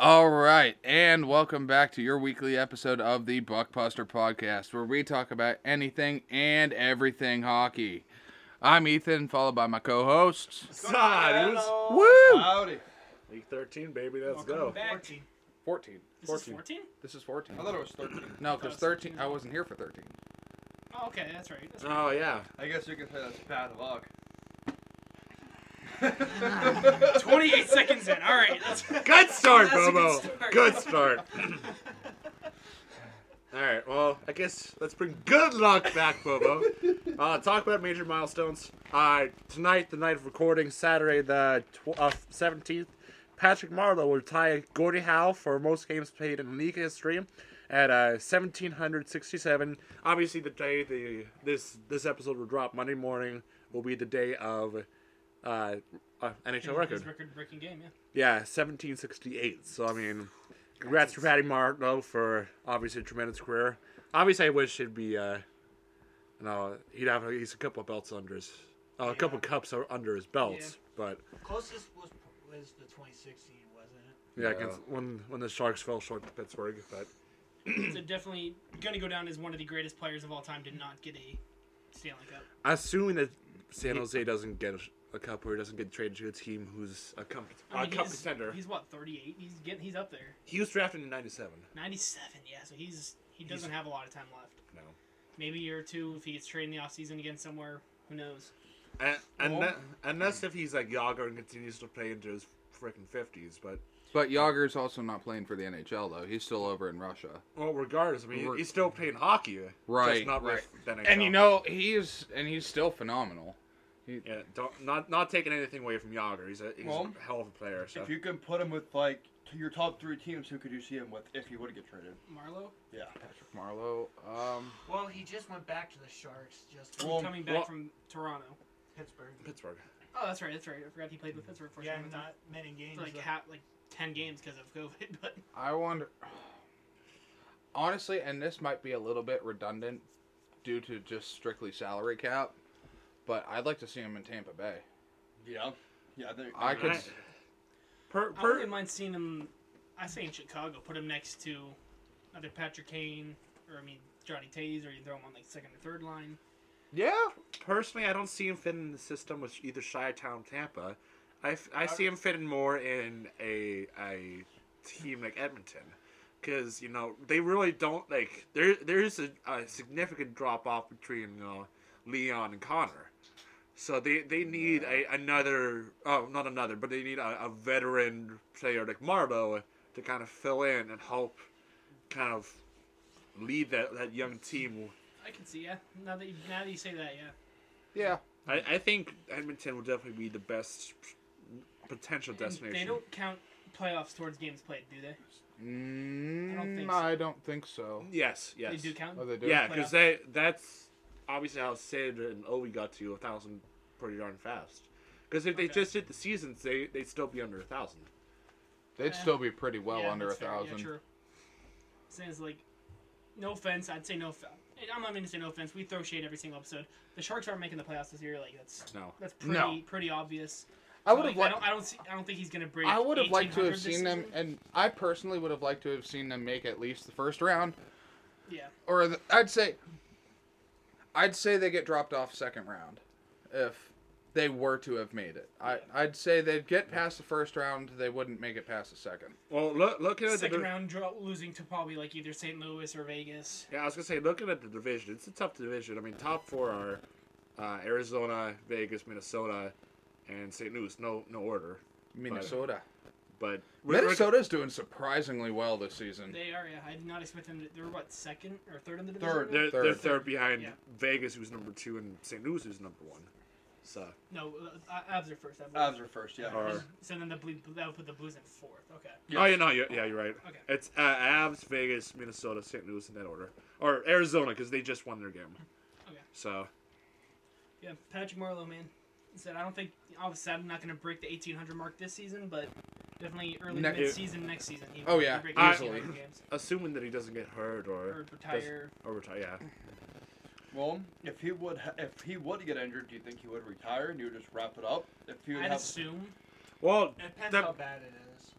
All right, and welcome back to your weekly episode of the Buckbuster Podcast, where we talk about anything and everything hockey. I'm Ethan, followed by my co-hosts. Sides. Woo! Howdy. League 13, baby. Let's Welcome go. back. 14. This is 14? This is 14. I thought it was 13. No, because 13. I wasn't here for 13. Oh, okay, that's right. That's right. Oh yeah. I guess you can say that's bad luck. 28 seconds in. All right. That's, Good start, That's a good Bobo. start. Good start. All right. Well, I guess let's bring good luck back, Bobo. Uh, talk about major milestones. Uh, tonight, the night of recording, Saturday the tw- uh, 17th, Patrick Marleau will tie Gordie Howe for most games played in league history at uh, 1767. Obviously, the day the this this episode will drop Monday morning will be the day of uh, uh, NHL record. His record-breaking game, yeah. Yeah, 1768. So I mean, congrats to Patty Marleau for obviously a tremendous career. Obviously, I wish he'd be, uh, you know, he'd have he's a couple of belts under his, uh, a couple of cups under his belts. But Closest was was the 2016, wasn't it? yeah, Yeah. against, when when the Sharks fell short to Pittsburgh, but So definitely going to go down as one of the greatest players of all time. Did not get a Stanley Cup. assuming that San Jose doesn't get a, a cup or doesn't get traded to a team who's a cup, I a mean, cup he's, contender, He's what 38. He's getting. He's up there. he was drafted in '97. 97. Yeah. So he's he doesn't have a lot of time left. No. Maybe a year or two if he gets traded in the offseason again somewhere. Who knows? And, and Well- unless if he's like Jagr and continues to play into his freaking fifties, but But Jagr's also not playing for the NHL though. He's still over in Russia. well, regardless, I mean, We're- he's still playing hockey, Right, Just not right. with the NHL. And you know he's and he's still phenomenal. Yeah, don't not not taking anything away from Jagr. He's a he's Well, a hell of a player. So If you can put him with like to your top three teams, who could you see him with if he would get traded? Marleau Yeah. Patrick Marleau. Um, Well, he just went back to the Sharks, just Well, coming back well- from Toronto. Pittsburgh. Pittsburgh. Oh, that's right. That's right. I forgot he played with Pittsburgh for Yeah, some time. not many games. For like though. half, like ten games because of COVID. But I wonder. Honestly, and this might be a little bit redundant due to just strictly salary cap, but I'd like to see him in Tampa Bay. Yeah. Yeah. I think. I could. Right. Per, I per, wouldn't mind seeing him. I say in Chicago, put him next to either Patrick Kane or I mean Johnny Toews, or you throw him on like second or third line. yeah, personally, I don't see him fitting in the system with either Chi-Town, Tampa. I, I uh, see him fitting more in a a team like Edmonton, because you know they really don't like there. There's a, a significant drop off between you know Leon and Connor. So they, they need a, another oh not another but they need a, a veteran player like Marleau to kind of fill in and help kind of lead that, that young team. I can see, yeah. Now that you, now that you say that, yeah. Yeah. I, I think Edmonton will definitely be the best potential destination. They don't count playoffs towards games played, do they? Mm, I don't think so. I don't think so. Yes, yes. They do count. Oh, they do. Yeah, because they that's obviously how Sid and Ovi got to a thousand pretty darn fast. Because if they Okay. just did the seasons, they they'd still be under a thousand. They'd Yeah. still be pretty well Yeah, under a that's fair, thousand. Yeah, true. Sounds like, no offense, I'd say no. F- I'm not going to say no offense. We throw shade every single episode. The Sharks aren't making the playoffs this year. Like that's No. that's pretty No. pretty obvious. I So, would have like, I liked. don't. I don't see. I don't think he's going to break. I would have liked to have this seen them, season. and I personally would have liked to have seen them make at least the first round, Yeah. or the, I'd say, I'd say they get dropped off second round, if they were to have made it. I I'd say they'd get past the first round, they wouldn't make it past the second. Well, look looking at the Second div- round draw, losing to probably like either St. Louis or Vegas. yeah, I was gonna say looking at the division, it's a tough division. I mean, top four are uh, Arizona, Vegas, Minnesota, and St. Louis. No no order, Minnesota. But Minnesota's doing surprisingly well this season. They are. Yeah, I did not expect them to. They're what second or third in the division. Third. They're, Third. they're third behind Yeah. Vegas, who's number two, and St. Louis, who's number one. So No, uh, Avs are first. I believe. Avs are first. Yeah. Or- So then the blue, that would put the Blues in fourth. Okay. oh, you know, yeah, yeah, you're right. Okay. It's uh, Avs, Vegas, Minnesota, St. Louis in that order, or Arizona because they just won their game. Okay. So Yeah, Patrick Marleau, man. He said I don't think obviously I'm not going to break the 1800 mark this season, but definitely early Ne- mid-season next season. He Oh, will yeah, break I- 1800 games assuming that he doesn't get hurt or or retire. or retire, yeah. Well, if he would, ha- if he would get injured, do you think he would retire and you would just wrap it up? If he would I'd have, assume. Well, It depends that- how bad it is.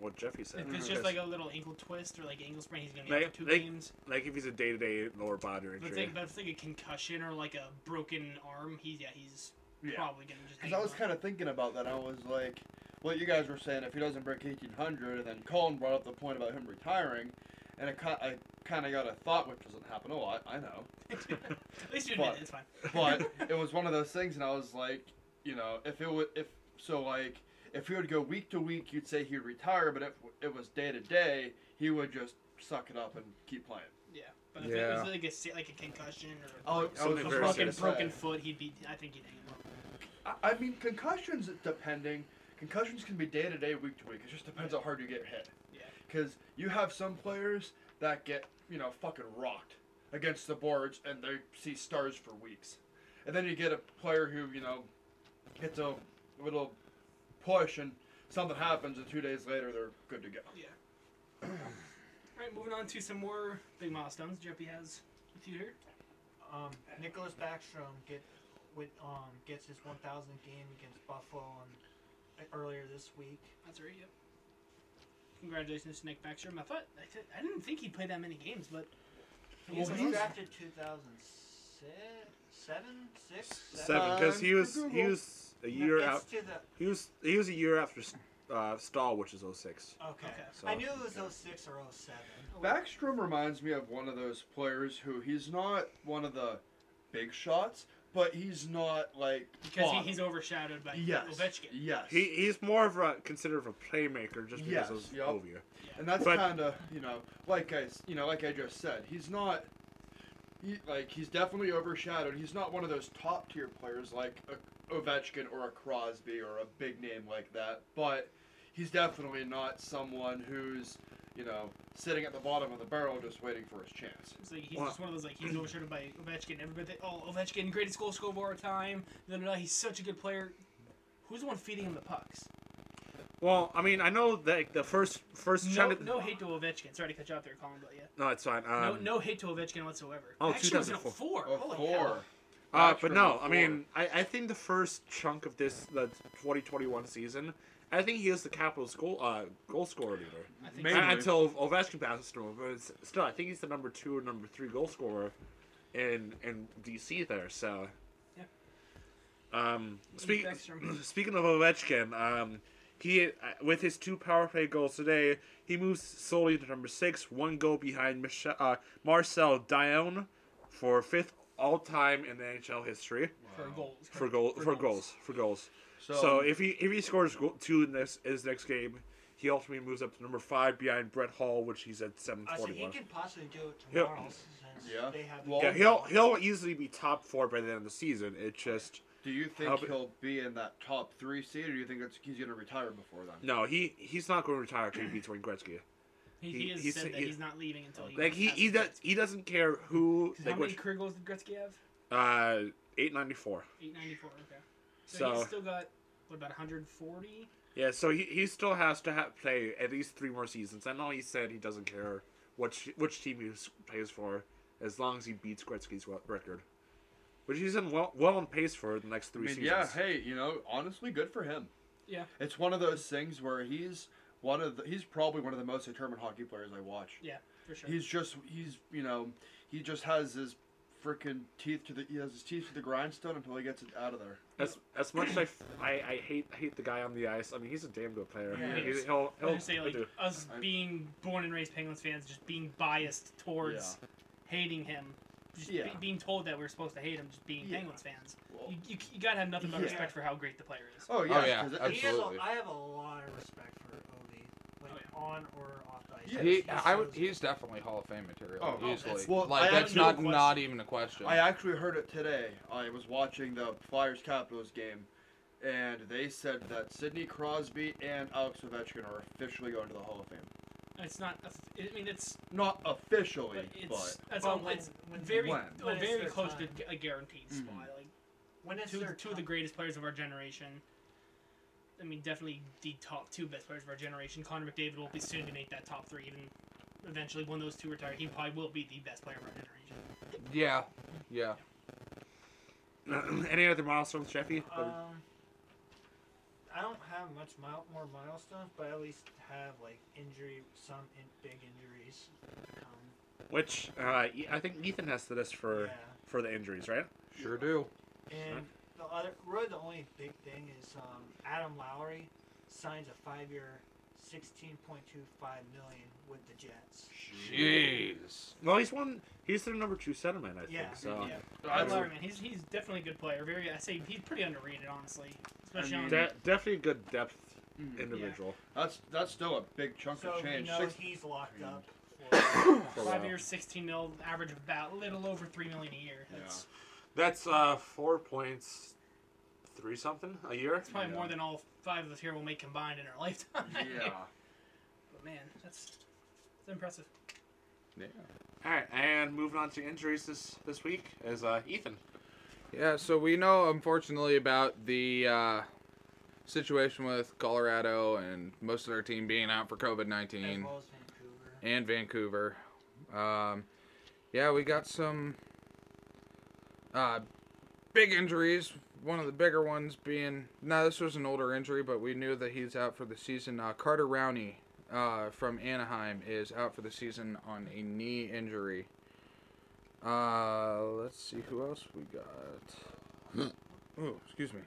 what Jeffy said. If it's mm-hmm. just like a little ankle twist or like ankle sprain, he's gonna be They- out for two they- games. like if he's a day to day lower body But if, injury. but if it's like a concussion or like a broken arm, he's yeah, he's Yeah. probably gonna just. Because I was kind of thinking about that. I was like, what you guys were saying, if he doesn't break 1800, and then Colin brought up the point about him retiring, and it I kind of got a thought, which doesn't happen a lot, I know. At least you admit but- it. It's fine. But it was one of those things, and I was like, you know, if it would, if so, like, if he would go week to week, you'd say he'd retire, but if it was day to day, he would just suck it up and keep playing. Yeah, but if it was like a like a concussion or Oh, a, I was Something a just very about broken broken foot, he'd be. I think he'd hang him up. I, I mean, concussions, depending, concussions can be day to day, week to week. It just depends how hard you get hit. Yeah. Because you have some players that get, you know, fucking rocked against the boards and they see stars for weeks. And then you get a player who, you know, gets a little push and something happens and two days later they're good to go. Yeah. All right, moving on to some more big milestones. Jeppy has with you here. Um, Nicklas Backstrom get with um gets his 1,000 game against Buffalo on, earlier this week. That's right. Yep. Congratulations to Nick Backstrom. I thought I, th- I didn't think he played that many games, but He was he's- drafted 2007, six, Seven, because he was he was a year it's out. to the He was he was a year after uh, Staal, which is 06. okay. Okay. So, I knew it was yeah. 06 or 07. Backstrom reminds me of one of those players who he's not one of the big shots, but he's not like because he, bottom. he's overshadowed by yes, Ovechkin. yes, He he's more of a considered of a playmaker just because Yes, of yup. Ovia. and that's But- kind of you know like I s- you know like I just said, he's not. He, like he's definitely overshadowed. He's not one of those top tier players like a Ovechkin or a Crosby or a big name like that. But he's definitely not someone who's you know sitting at the bottom of the barrel just waiting for his chance. It's like he's Well- just one of those like he's overshadowed by Ovechkin. Everybody, think, oh Ovechkin, greatest goal scorer of our time. No, no, no, he's such a good player. Who's the one feeding him the pucks? Well, I mean, I know that the first first No, chunk of no hate to Ovechkin. Sorry to cut you out there, Colin, but yeah, no, it's fine. Um, no, no hate to Ovechkin whatsoever. Oh, Actually, it was in 2004. 04. Oh, Holy four. hell. Uh, but no, was I mean, I, I think the first chunk of this, the 2021 season, I think he is the Capitals goal uh, goal scorer leader. I think Maybe. Until Ovechkin passes him, but still, I think he's the number two or number three goal scorer in in DC there. So, Yeah. Um, speak, speaking of Ovechkin, um, he uh, with his two power play goals today, he moves solely to number six, one goal behind Michel, uh, Marcel Dionne for fifth all time in the NHL history for goals. for goal for goals for goals. So, So if he if he scores two in this his next game, he ultimately moves up to number five behind Brett Hull, which he's at seven I said forty he one. could possibly do it He'll- tomorrow since Yeah. they have. Well- Yeah, he'll he'll easily be top four by the end of the season. It just do you think How he'll be in that top three seed, or do you think it's, he's going to retire before then? no, he he's not going to retire until he beats Wayne Gretzky. He, He- he has he's- said that he- he's not leaving until he Like he he does, he doesn't care who. like How many which career goals did Gretzky have? uh eight ninety four. 894. Okay. So, So he's still got what about 140? yeah, so he, he still has to have play at least three more seasons. I know he said he doesn't care which which team he plays for as long as he beats Gretzky's record, which he's in well well on pace for the next I three mean, seasons. yeah, hey, you know, honestly, good for him. Yeah. It's one of those things where he's one of the, he's probably one of the most determined hockey players I watch. Yeah, for sure. He's just he's you know he just has his freaking teeth to the he has his teeth to the grindstone until he gets it out of there. As as much as I, f- I, I hate I hate the guy on the ice. I mean, he's a damn good player. Yeah, He- he is. he'll I he'll, gonna say he'll like do. us I- being born and raised Penguins fans, just being biased towards hating him, just Yeah. be- being told that we're supposed to hate him, just being Yeah. Penguins fans. Well, You, you, you gotta have nothing but Yeah. respect for how great the player is. oh yeah, Oh, yeah, 'cause it- absolutely. He Absolutely. I have a lot of respect for Ovi, like Oh, yeah. on or off the ice. Yeah. He, He I would, he's definitely Hall of Fame material, Oh, easily. that's- well, like I that's not not even a question. I actually heard it today. I was watching the Flyers Capitals game, and they said that Sidney Crosby and Alex Ovechkin are officially going to the Hall of Fame. It's not. I mean, it's Not officially, but but, it's that's But all. when- It's when- very when? oh, very close time. to a guaranteed Mhm. spot. Like when it's two their two of the time. greatest players of our generation. I mean, definitely the top two best players of our generation. Connor McDavid will be soon to make that top three. Even eventually, when those two retire, he probably will be the best player of our generation. yeah, yeah. Any other milestones, Jeffy? Um, I don't have much mile, more milestones, but I at least have like injury, some in, big injuries. Um, Which uh, I think Ethan has the list for yeah. for the injuries, right? Sure do. And the other, really, the only big thing is um, Adam Lowry signs a five-year, sixteen point two five million with the Jets. Jeez. Well, he's one. He's their number two centerman, I Yeah, think. So yeah. Adam Lowry, man, he's he's definitely a good player. Very, I say he's pretty underrated, honestly, especially I mean, on. De- definitely a good depth Mhm. individual. That's that's still a big chunk So of change. knows Six- he's locked up. For, For Five years, sixteen mil, average of about a little over three million a year. That's, That's uh four points, three something a year. that's probably Yeah. more than all five of us here will make combined in our lifetime. yeah. but man, that's that's impressive. Yeah. All right, and moving on to injuries this this week is uh, Ethan. Yeah, so we know unfortunately about the uh, situation with Colorado and most of their team being out for COVID nineteen, well and Vancouver. Um, yeah, we got some uh, big injuries. One of the bigger ones being, now this was an older injury, but we knew that he's out for the season. Uh, Carter Rowney uh, from Anaheim is out for the season on a knee injury. Uh, let's see who else we got. oh, excuse me.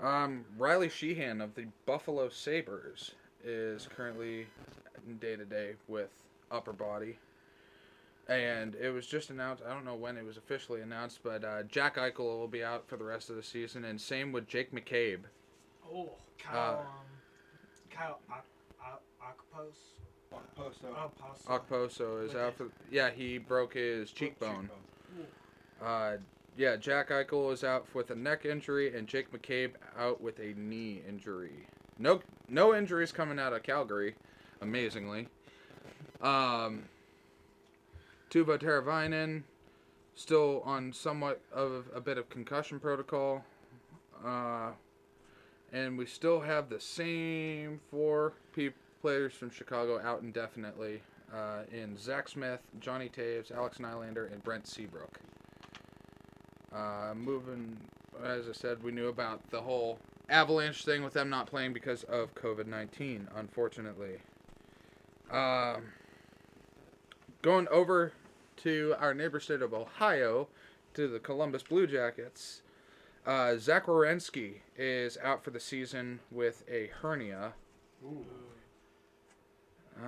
Um, Riley Sheahan of the Buffalo Sabres is currently day to day with upper body. And it was just announced, I don't know when it was officially announced, but uh, Jack Eichel will be out for the rest of the season, and same with Jake McCabe. Oh, Kyle, Uh, um, Kyle Ak- Ak- Akpos. Post Oh, up. Poso. Okposo is out for, yeah, he broke his cheekbone. Uh, yeah, Jack Eichel is out with a neck injury, and Jake McCabe out with a knee injury. No, no injuries coming out of Calgary, amazingly. Um, Teuvo Teravainen still on somewhat of a bit of concussion protocol. Uh, and we still have the same four pe- players from Chicago out indefinitely uh, in Zach Smith, Johnny Toews, Alex Nylander, and Brent Seabrook. Uh, moving, as I said, we knew about the whole Avalanche thing with them not playing because of COVID 19, unfortunately. Um, going over to our neighbor state of Ohio, to the Columbus Blue Jackets. Uh, Zach Werenski is out for the season with a hernia. Uh,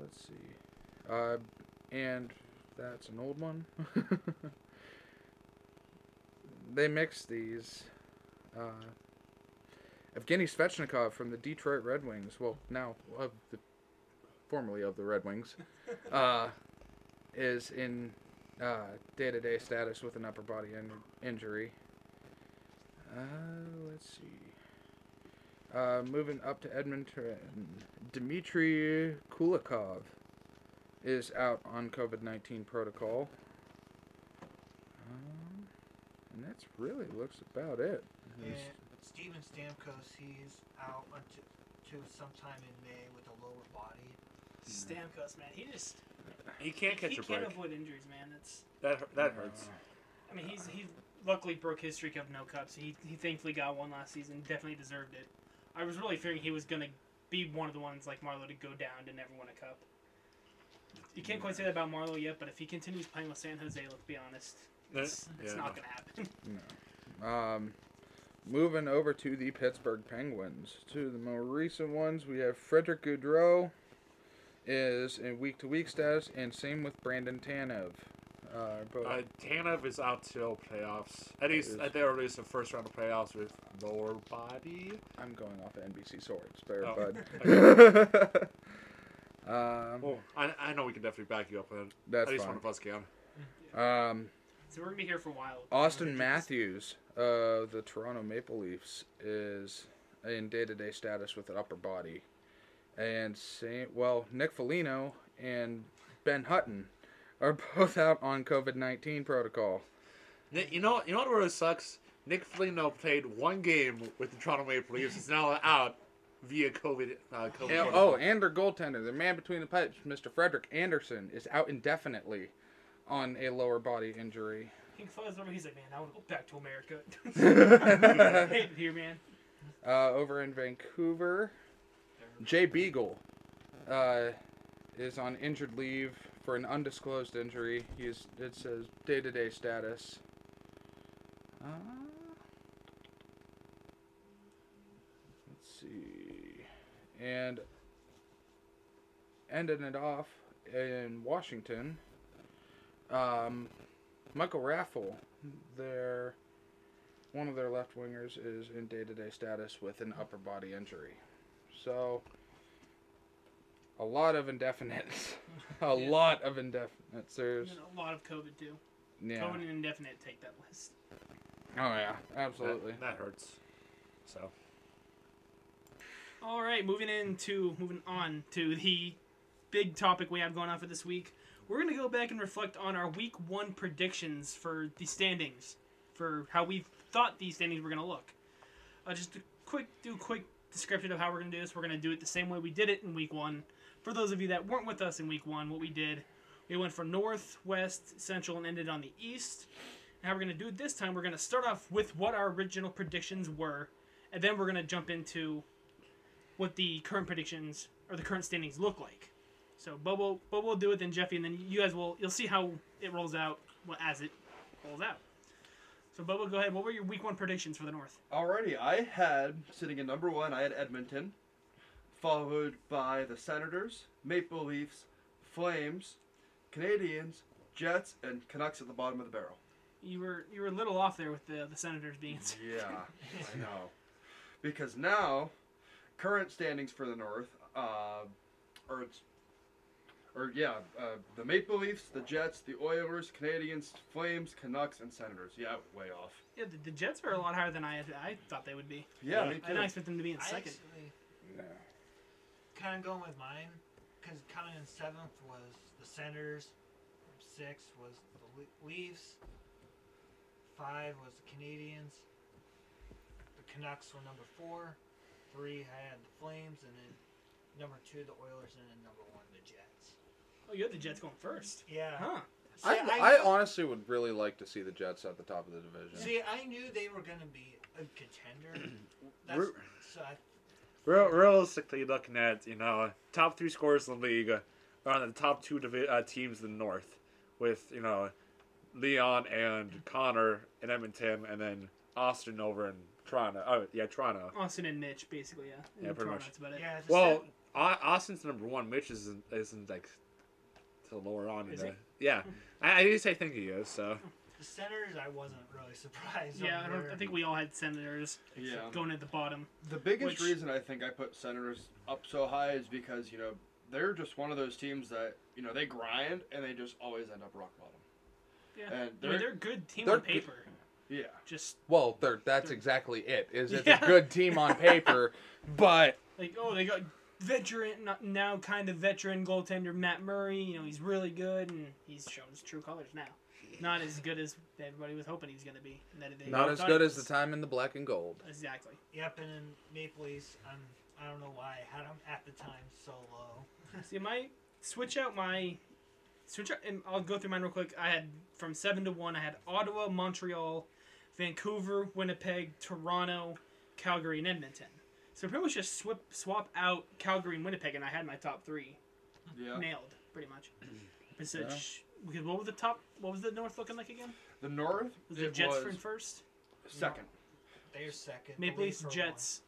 let's see. Uh, and that's an old one. they mix these. Uh, Evgeny Svechnikov from the Detroit Red Wings, well, now of the formerly of the Red Wings, uh, is in uh, day-to-day status with an upper body in- injury. Uh, let's see. Uh, moving up to Edmonton, Dmitry Kulikov is out on COVID 19 protocol. Um, and that's really looks about it. And Steven Stamkos, he's out until sometime in May with a lower body. Stamkos, man, he just He can't catch he a can't avoid injuries, man. That's That that hurts. I mean, he's he luckily broke his streak of no cups. He he thankfully got one last season. Definitely deserved it. I was really fearing he was gonna be one of the ones like Marleau to go down to never win a cup. You can't quite say that about Marleau yet, but if he continues playing with San Jose, let's be honest, it's, it's Yeah, not gonna happen. Um, moving over to the Pittsburgh Penguins. To the more recent ones, we have Frederick Gaudreau is in week to week status, and same with Brandon Tanev. Uh, both, Uh, Tanev is out till playoffs. At least Is- at the earliest, the first round of playoffs with lower body. I'm going off of NBC Sports, there, Oh, bud. um, Well, I, I know we can definitely back you up on that. that's At least fine. one of us can. Um, So we're gonna be here for a while. Auston Matthews of the Toronto Maple Leafs is in day-to-day status with an upper body, and same well Nick Foligno and Ben Hutton are both out on COVID nineteen protocol. You know, you know what really sucks? Nick Foligno played one game with the Toronto Maple Leafs. Is now out via COVID. Uh, COVID And- oh, and their goaltender, the man between the pipes, Mr. Frederik Andersen, is out indefinitely on a lower body injury. He flies over. He's like, man, I want to go back to America. hate it here, man. Uh, over in Vancouver, Jay Beagle uh, is on injured leave for an undisclosed injury. He's it says day to day status. Uh, let's see, and ending it off in Washington. Um, Michael Raffl, their one of their left wingers is in day to day status with an upper body injury. So a lot of indefinites. a Yeah. lot of indefinites. There's And a lot of COVID too. yeah. COVID and indefinite take that list. Oh yeah, absolutely. That, that hurts. So All right, moving into moving on to the big topic we have going on for this week. We're gonna go back and reflect on our week one predictions for the standings, for how we thought these standings were gonna look. Uh, just a quick, do a quick description of how we're gonna do this. We're gonna do it the same way we did it in week one. For those of you that weren't with us in week one, what we did, we went from north, west, central, and ended on the east. And how we're gonna do it this time, we're gonna start off with what our original predictions were, and then we're gonna jump into what the current predictions or the current standings look like. So Bobo will do it, then Jeffy, and then you guys will you'll see how it rolls out well, as it rolls out. So Bobo, go ahead. What were your week one predictions for the North? Alrighty, I had sitting at number one. I had Edmonton, followed by the Senators, Maple Leafs, Flames, Canadiens, Jets, and Canucks at the bottom of the barrel. You were you were a little off there with the the Senators being. Yeah, I know. Because now, current standings for the North, uh, or it's, or yeah, uh, the Maple Leafs, the Jets, the Oilers, Canadiens, Flames, Canucks, and Senators. Yeah, way off. Yeah, the, the Jets are a lot higher than I I thought they would be. Yeah, Yeah. me I too. didn't expect them to be in I second. actually Yeah. kind of going with mine because coming in seventh was the Senators, six was the Le- Leafs, five was the Canadiens, the Canucks were number four, three I had the Flames, and then number two the Oilers, and then number one the Jets. Oh, you had the Jets going first. Yeah. Huh? See, I, I honestly would really like to see the Jets at the top of the division. see, I knew they were gonna be a contender. That's, We're- so I, real, realistically, looking at you know top three scorers in the league uh, are on the top two divi- uh, teams in the North, with you know Leon and Connor in Edmonton, and then Austin over in Toronto. Oh yeah, Toronto. Austin and Mitch, basically. Yeah. Yeah, In pretty Toronto, much. That's about it. yeah. Well, Sen- Austin's number one. Mitch isn't isn't like to lower on. in Is the- he? Yeah, I, I did say think he is. So the Senators, I wasn't really surprised. Yeah, I, don't, I think we all had Senators Yeah. going at the bottom. The biggest Which- reason I think I put Senators up so high is because you know they're just one of those teams that you know they grind and they just always end up rock bottom. Yeah. And I mean, they're- they're a good team they're on good. paper. Yeah. Just Well, they're, that's exactly it. Is it's Yeah. a good team on paper, but like oh they got veteran not- now kind of veteran goaltender Matt Murray. You know he's really good and he's shown his true colors now. Not as good as everybody was hoping he's gonna be. that they not as good as the time in the black and gold. Exactly. Yep, and then Maple Leafs, I'm, I don't know why I had them at the time so low. See, my switch out my switch out, and I'll go through mine real quick. I had from seven to one. I had Ottawa, Montreal, Vancouver, Winnipeg, Toronto, Calgary, and Edmonton. So pretty much just swap swap out Calgary and Winnipeg, and I had my top three Yeah. nailed pretty much. Besides, because what was the top? What was the North looking like again? The North Was the it Jets was in first? second. They're second. Maple Leafs, were Jets.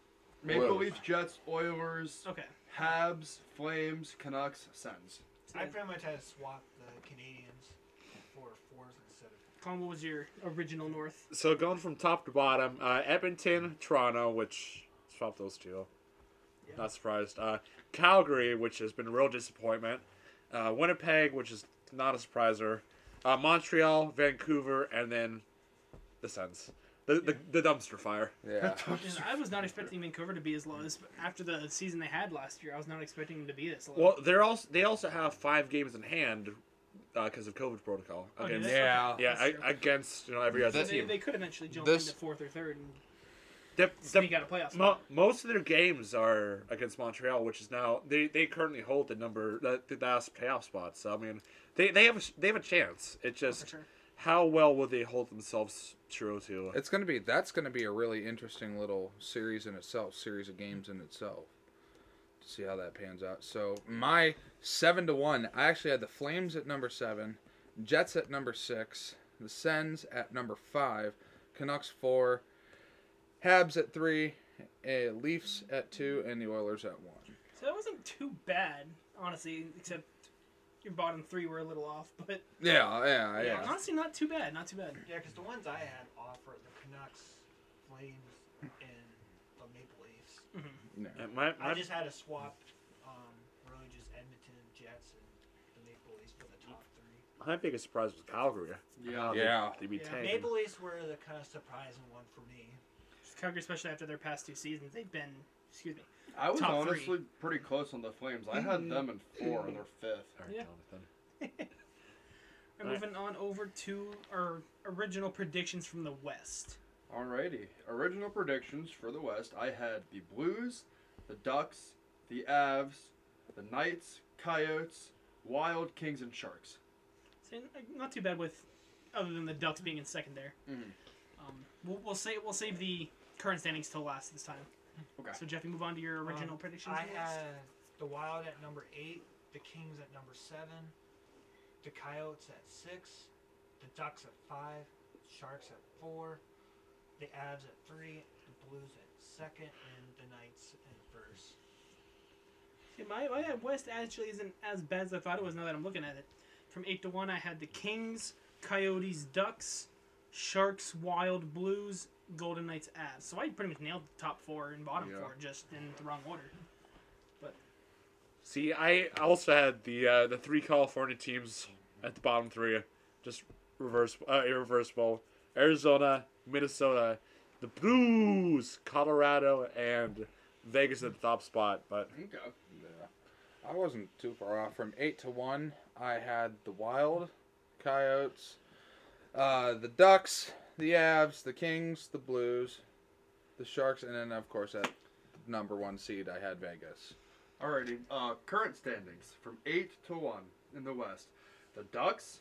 Maple Whoa. Leafs, Jets, Oilers, Okay. Habs, Flames, Canucks, Sens. I pretty much had to swap the Canadiens for fours instead of. Colin, what was your original North? so going from top to bottom, uh, Edmonton, Toronto, which swap those two. Yeah. Not surprised. Uh, Calgary, which has been a real disappointment. Uh, Winnipeg, which is not a surpriser. Uh, Montreal, Vancouver, and then the Sens. The, the, the dumpster fire. Yeah. And I was not expecting Vancouver to be as low as after the season they had last year. I was not expecting them to be this low. Well, they're also they also have five games in hand because of COVID protocol. Oh, Against, they? Yeah. yeah, That's I, against you know every other they, team. they could eventually jump This- into fourth or third and The- the- out a playoff mo- most of their games are against Montreal, which is now they, they currently hold the number the, the last playoff spot. So I mean, they, they have a, they have a chance. It for just sure. how well will they hold themselves true to? It's gonna be that's gonna be a really interesting little series in itself, series of games in itself. To see how that pans out. So my seven to one, I actually had the Flames at number seven, Jets at number six, the Sens at number five, Canucks four, Habs at three, uh, Leafs at two, and the Oilers at one. So that wasn't too bad, honestly, except your bottom three were a little off. But Yeah, yeah, yeah. honestly, not too bad. Not too bad. Yeah, because the ones I had off were the Canucks, Flames, and the Maple Leafs. Yeah. Uh, my, I just had to swap, um, really just Edmonton, Jets, and the Maple Leafs for the top three. my biggest surprise was Calgary. Yeah. How they- Yeah. They beat Yeah, Tank. Maple Leafs were the kind of surprising one for me. Calgary, especially after their past two seasons, they've been. Excuse me. I was Top honestly three. pretty close on the Flames. I had them in four and they're fifth. All right, Yeah. Jonathan. We're Alright. moving on over to our original predictions from the West. Alrighty. Original predictions for the West. I had the Blues, the Ducks, the Avs, the Knights, Coyotes, Wild, Kings, and Sharks. So, uh, not too bad with, other than the Ducks being in second there. Mhm. Um, we'll, we'll say we'll save the current standings till last this time. Okay. So Jeff, you move on to your original Um, predictions. I for the had the Wild at number eight, the Kings at number seven, the Coyotes at six, the Ducks at five, Sharks at four, the Avs at three, the Blues at second, and the Knights at first. See, my, my West actually isn't as bad as I thought it was now that I'm looking at it. From 8 to 1, I had the Kings, Coyotes, Ducks, Sharks, Wild, Blues, Golden Knights, Avs. So I pretty much nailed the top four and bottom Yeah. four just in the wrong order. But see, I also had the uh, the three California teams at the bottom three, just reverse uh, irreversible. Arizona, Minnesota, the Blues, Colorado, and Vegas at the top spot. But Okay. Yeah. I wasn't too far off. From eight to one, I had the Wild, Coyotes, uh, the Ducks, the Avs, the Kings, the Blues, the Sharks, and then of course at number one seed I had Vegas. Alrighty. Uh, current standings from eight to one in the West. The Ducks,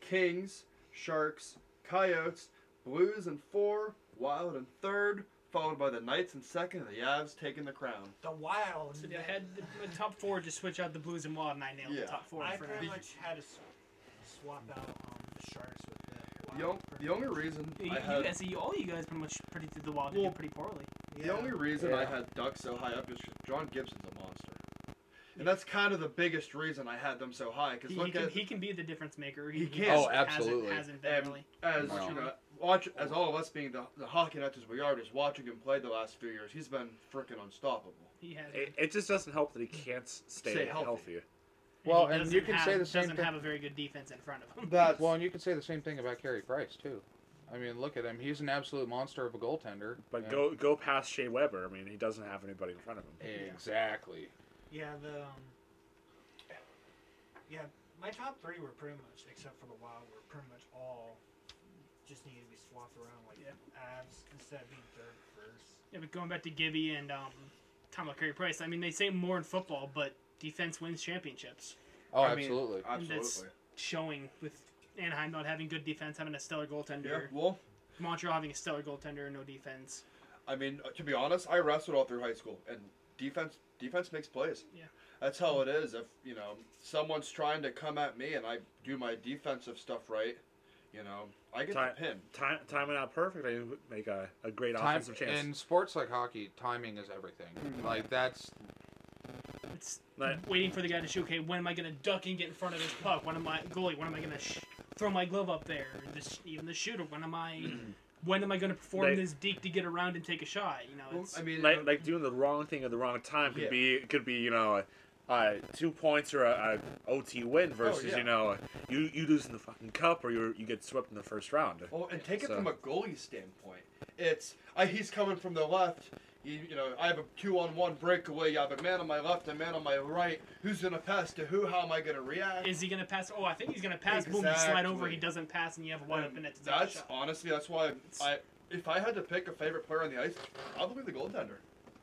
Kings, Sharks, Coyotes, Blues in four, Wild in third, followed by the Knights in second, and the Avs taking the crown. The Wild. So I had the, the top four just switch out the Blues and Wild, and I nailed Yeah. the top four I pretty much had to swap out um, the Sharks with the on- the only reason You, I you had guys, see, all you guys pretty much predicted the Wild to Well, do pretty poorly. The only reason I had Ducks so high up is 'cause John Gibson's a monster. And that's kind of the biggest reason I had them so high. Because He, look he, can, at he can be the difference maker. He just can. Oh, hasn't- absolutely. Hasn't, been and really. as Wow. you know, watch as all of us being the, the hockey nuts as we are, just watching him play the last few years, he's been freaking unstoppable. He has. it, it just doesn't help that he can't stay, Stay healthy. healthy. Well, he and you can have, say the same doesn't thing- have a very good defense in front of him. That's Well, and you can say the same thing about Carey Price too. I mean, look at him; he's an absolute monster of a goaltender. But Yeah. go go past Shea Weber. I mean, he doesn't have anybody in front of him. exactly. Yeah, the um, yeah, my top three were pretty much, except for the Wild, were pretty much all just needed to be swapped around like Yeah. Avs instead of being third first. Yeah, but going back to Gibby and um, Tom Carey Price, I mean, they say more in football, but defense wins championships. Oh, I mean, absolutely. absolutely. Showing with Anaheim not having good defense, having a stellar goaltender. Yeah. goaltender. Well, Montreal having a stellar goaltender, and no defense. I mean, uh, to be honest, I wrestled all through high school, and defense defense makes plays. Yeah. That's how it is. If you know someone's trying to come at me and I do my defensive stuff right, you know, I get Time- the pin. Time timing out perfect. I make a, a great Time, offensive chance. in sports like hockey, timing is everything. Like that's It's Like- waiting for the guy to shoot. Okay, when am I going to duck and get in front of this puck? When am I goalie? When am I going to sh- throw my glove up there? This, even the shooter. When am I? when am I going to perform Like- this deke to get around and take a shot? You know, it's, I mean, like uh, like doing the wrong thing at the wrong time could Yeah. be could be you know uh, two points or a, a OT win versus Oh, yeah. you know you you losing the fucking cup or you you get swept in the first round. Oh, and take it So- from a goalie standpoint. It's I, he's coming from the left. You, you know, I have a two-on-one breakaway. You have a man on my left, a man on my right. Who's gonna pass to who? How am I gonna react? is he going to pass? Oh, I think he's going to pass. Boom, you slide over. He doesn't pass, and you have a wide And open net to that's shot. honestly that's why I if I had to pick a favorite player on the ice, probably the goaltender.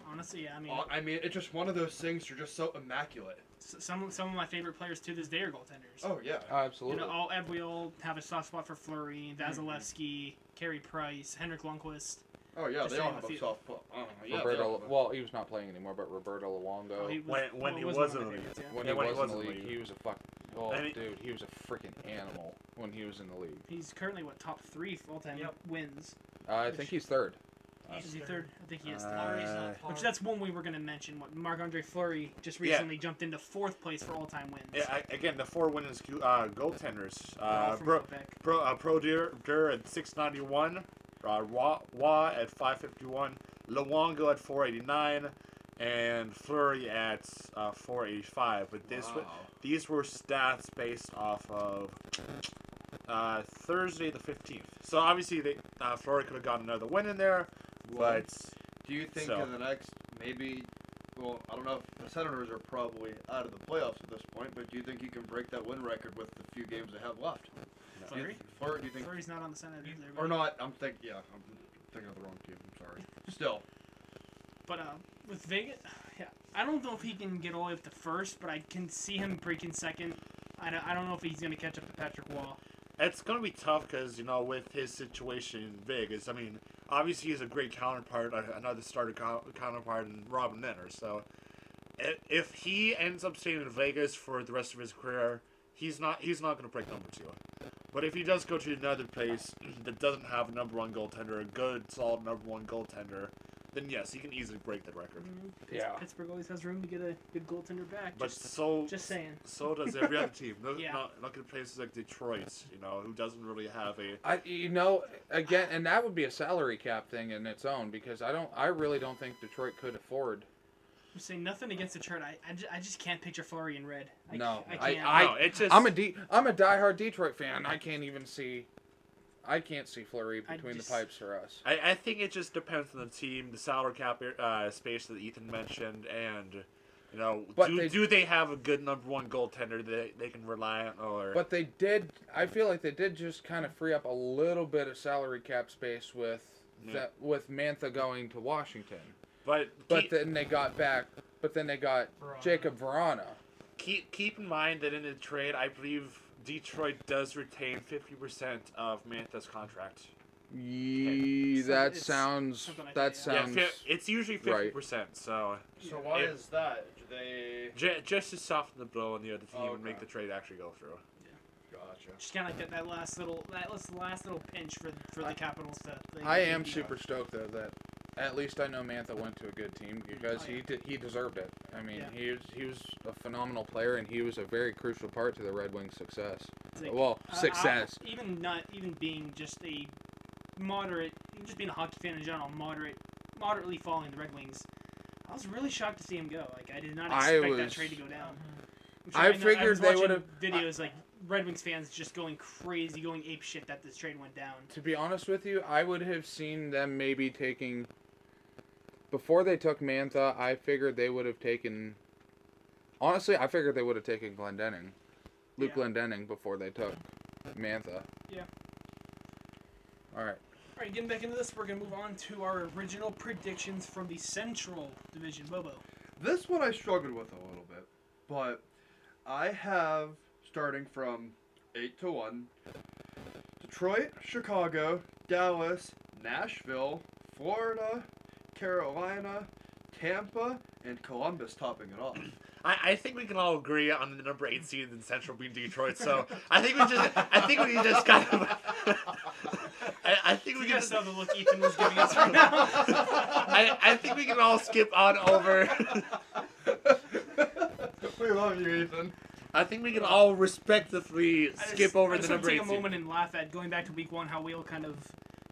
Honestly, yeah. I mean, Uh, I mean, it's just one of those things. You're just so immaculate. some some of my favorite players to this day are goaltenders. Oh yeah. You Absolutely. know, all we all have a soft spot for Fleury, Vasilevskiy, Carey Price, Henrik Lundqvist. Oh yeah. They all have the a field. soft spot. Uh, yeah, they Roberto, all well, he was not playing anymore, but Roberto Luongo, Oh, he was, When- when well, he was was in the favorites, yeah. when Yeah, he when was he in the was in the league, league. he was a fuck. Oh, I mean- dude, he was a freaking animal when he was in the league. He's currently what top three all time Yep. wins. Uh, I Which- think he's third. He's Is he third. third? I think he is. Uh, third. Fleury's not Uh, far. Which that's one we were gonna mention. What Marc Andre Fleury just Yeah. recently jumped into fourth place for all time wins. Yeah, I, again, the four winners uh, goaltenders. They're all Uh, from Bro, Quebec. Pro, uh, Pro Dur, Dur at 691, uh, at 551, Luongo at 489, and Fleury at uh, 485. But this Wow. these were stats based off of uh, Thursday the 15th. So obviously, they, uh, Fleury could have gotten another win in there, Well, but Do you think So- in the next maybe? Well, I don't know if the Senators are probably out of the playoffs at this point, but do you think you can break that win record with the few games they have left? Do you, Fleury? Fleury, do you think? Fleury's not on the Senate either. Or but- not? I'm thinking. Yeah, I'm thinking of the wrong team. I'm sorry. Still, But uh, with Vegas, yeah, I don't know if he can get all the way up to first, but I can see him breaking second. I don't, I don't know if he's gonna catch up to Patrick Roy. It's gonna be tough because you know with his situation in Vegas. I mean, obviously he's a great counterpart, uh, another starter co- counterpart in Robin Lehner. So, i- if he ends up staying in Vegas for the rest of his career, he's not he's not gonna break number two. But if he does go to another place that doesn't have a number one goaltender, a good solid number one goaltender, then yes, he can easily break that record. Mm-hmm. Pitts- Yeah. Pittsburgh always has room to get a good goaltender back. But just, so just saying. so does every other team. Look, Yeah. not, look at places like Detroit, you know, who doesn't really have a I, you know, again, and that would be a salary cap thing in its own because I don't, I really don't think Detroit could afford. I'm saying nothing against Detroit. I, I, ju- I just can't picture Fleury in red. I, No, I I- can't. I- no, it's just I'm a D, I'm a diehard Detroit fan. I can't even see, I can't see Fleury between just- the pipes for us. I, I think it just depends on the team, the salary cap uh, space that Ethan mentioned, and you know, But do they- do they have a good number one goaltender that they, they can rely on, or But they did. I feel like they did just kind of free up a little bit of salary cap space with Yeah. that with Mantha going to Washington. But But keep, then they got back. But then they got Vrana. Jakub Vrana. keep keep in mind that in the trade, I believe Detroit does retain fifty percent of Mantha's contract. Yee, So that it's sounds. like That that, yeah. Yeah, sounds. fi- it's usually fifty right. percent. So so why Yeah. is that? Do they? j- just to soften the blow on the other team Oh, and make the trade actually go through. Yeah, gotcha. Just kind of get that, that last little that last, last little pinch for for the Capitals to. they- I am super stoked though that at least I know Mantha went to a good team because Oh, he yeah. did, he deserved it. I mean, Yeah. he was he was a phenomenal player and he was a very crucial part to the Red Wings' success. Like, well, I- I- success. even not even being just a moderate, just being a hockey fan in general, moderate, moderately following the Red Wings. I was really shocked to see him go. Like I did not I expect that trade to go down. I'm I know- figured was they watching would've- videos like Red Wings fans just going crazy, going ape shit that this trade went down. To be honest with you, I would have seen them maybe taking. Before they took Mantha, I figured they would have taken. Honestly, I figured they would have taken Glendening, Luke Yeah. Glendening, before they took Mantha. Yeah. All right. All right, getting back into this, we're gonna move on to our original predictions from the Central Division. Bobo. This one I struggled with a little bit, but I have starting from eight to one. Detroit, Chicago, Dallas, Nashville, Florida, Carolina, Tampa, and Columbus topping it off. I, I think we can all agree on the number eight seed in Central being Detroit. So I think we just I think we just kind of I, I think we You can guys saw the look Ethan was giving us right now. I, I think we can all skip on over. we love you, Ethan. I think we can all respectively I just- skip over I the just want number to eight take a seed. moment and laugh at going back to week one how we all kind of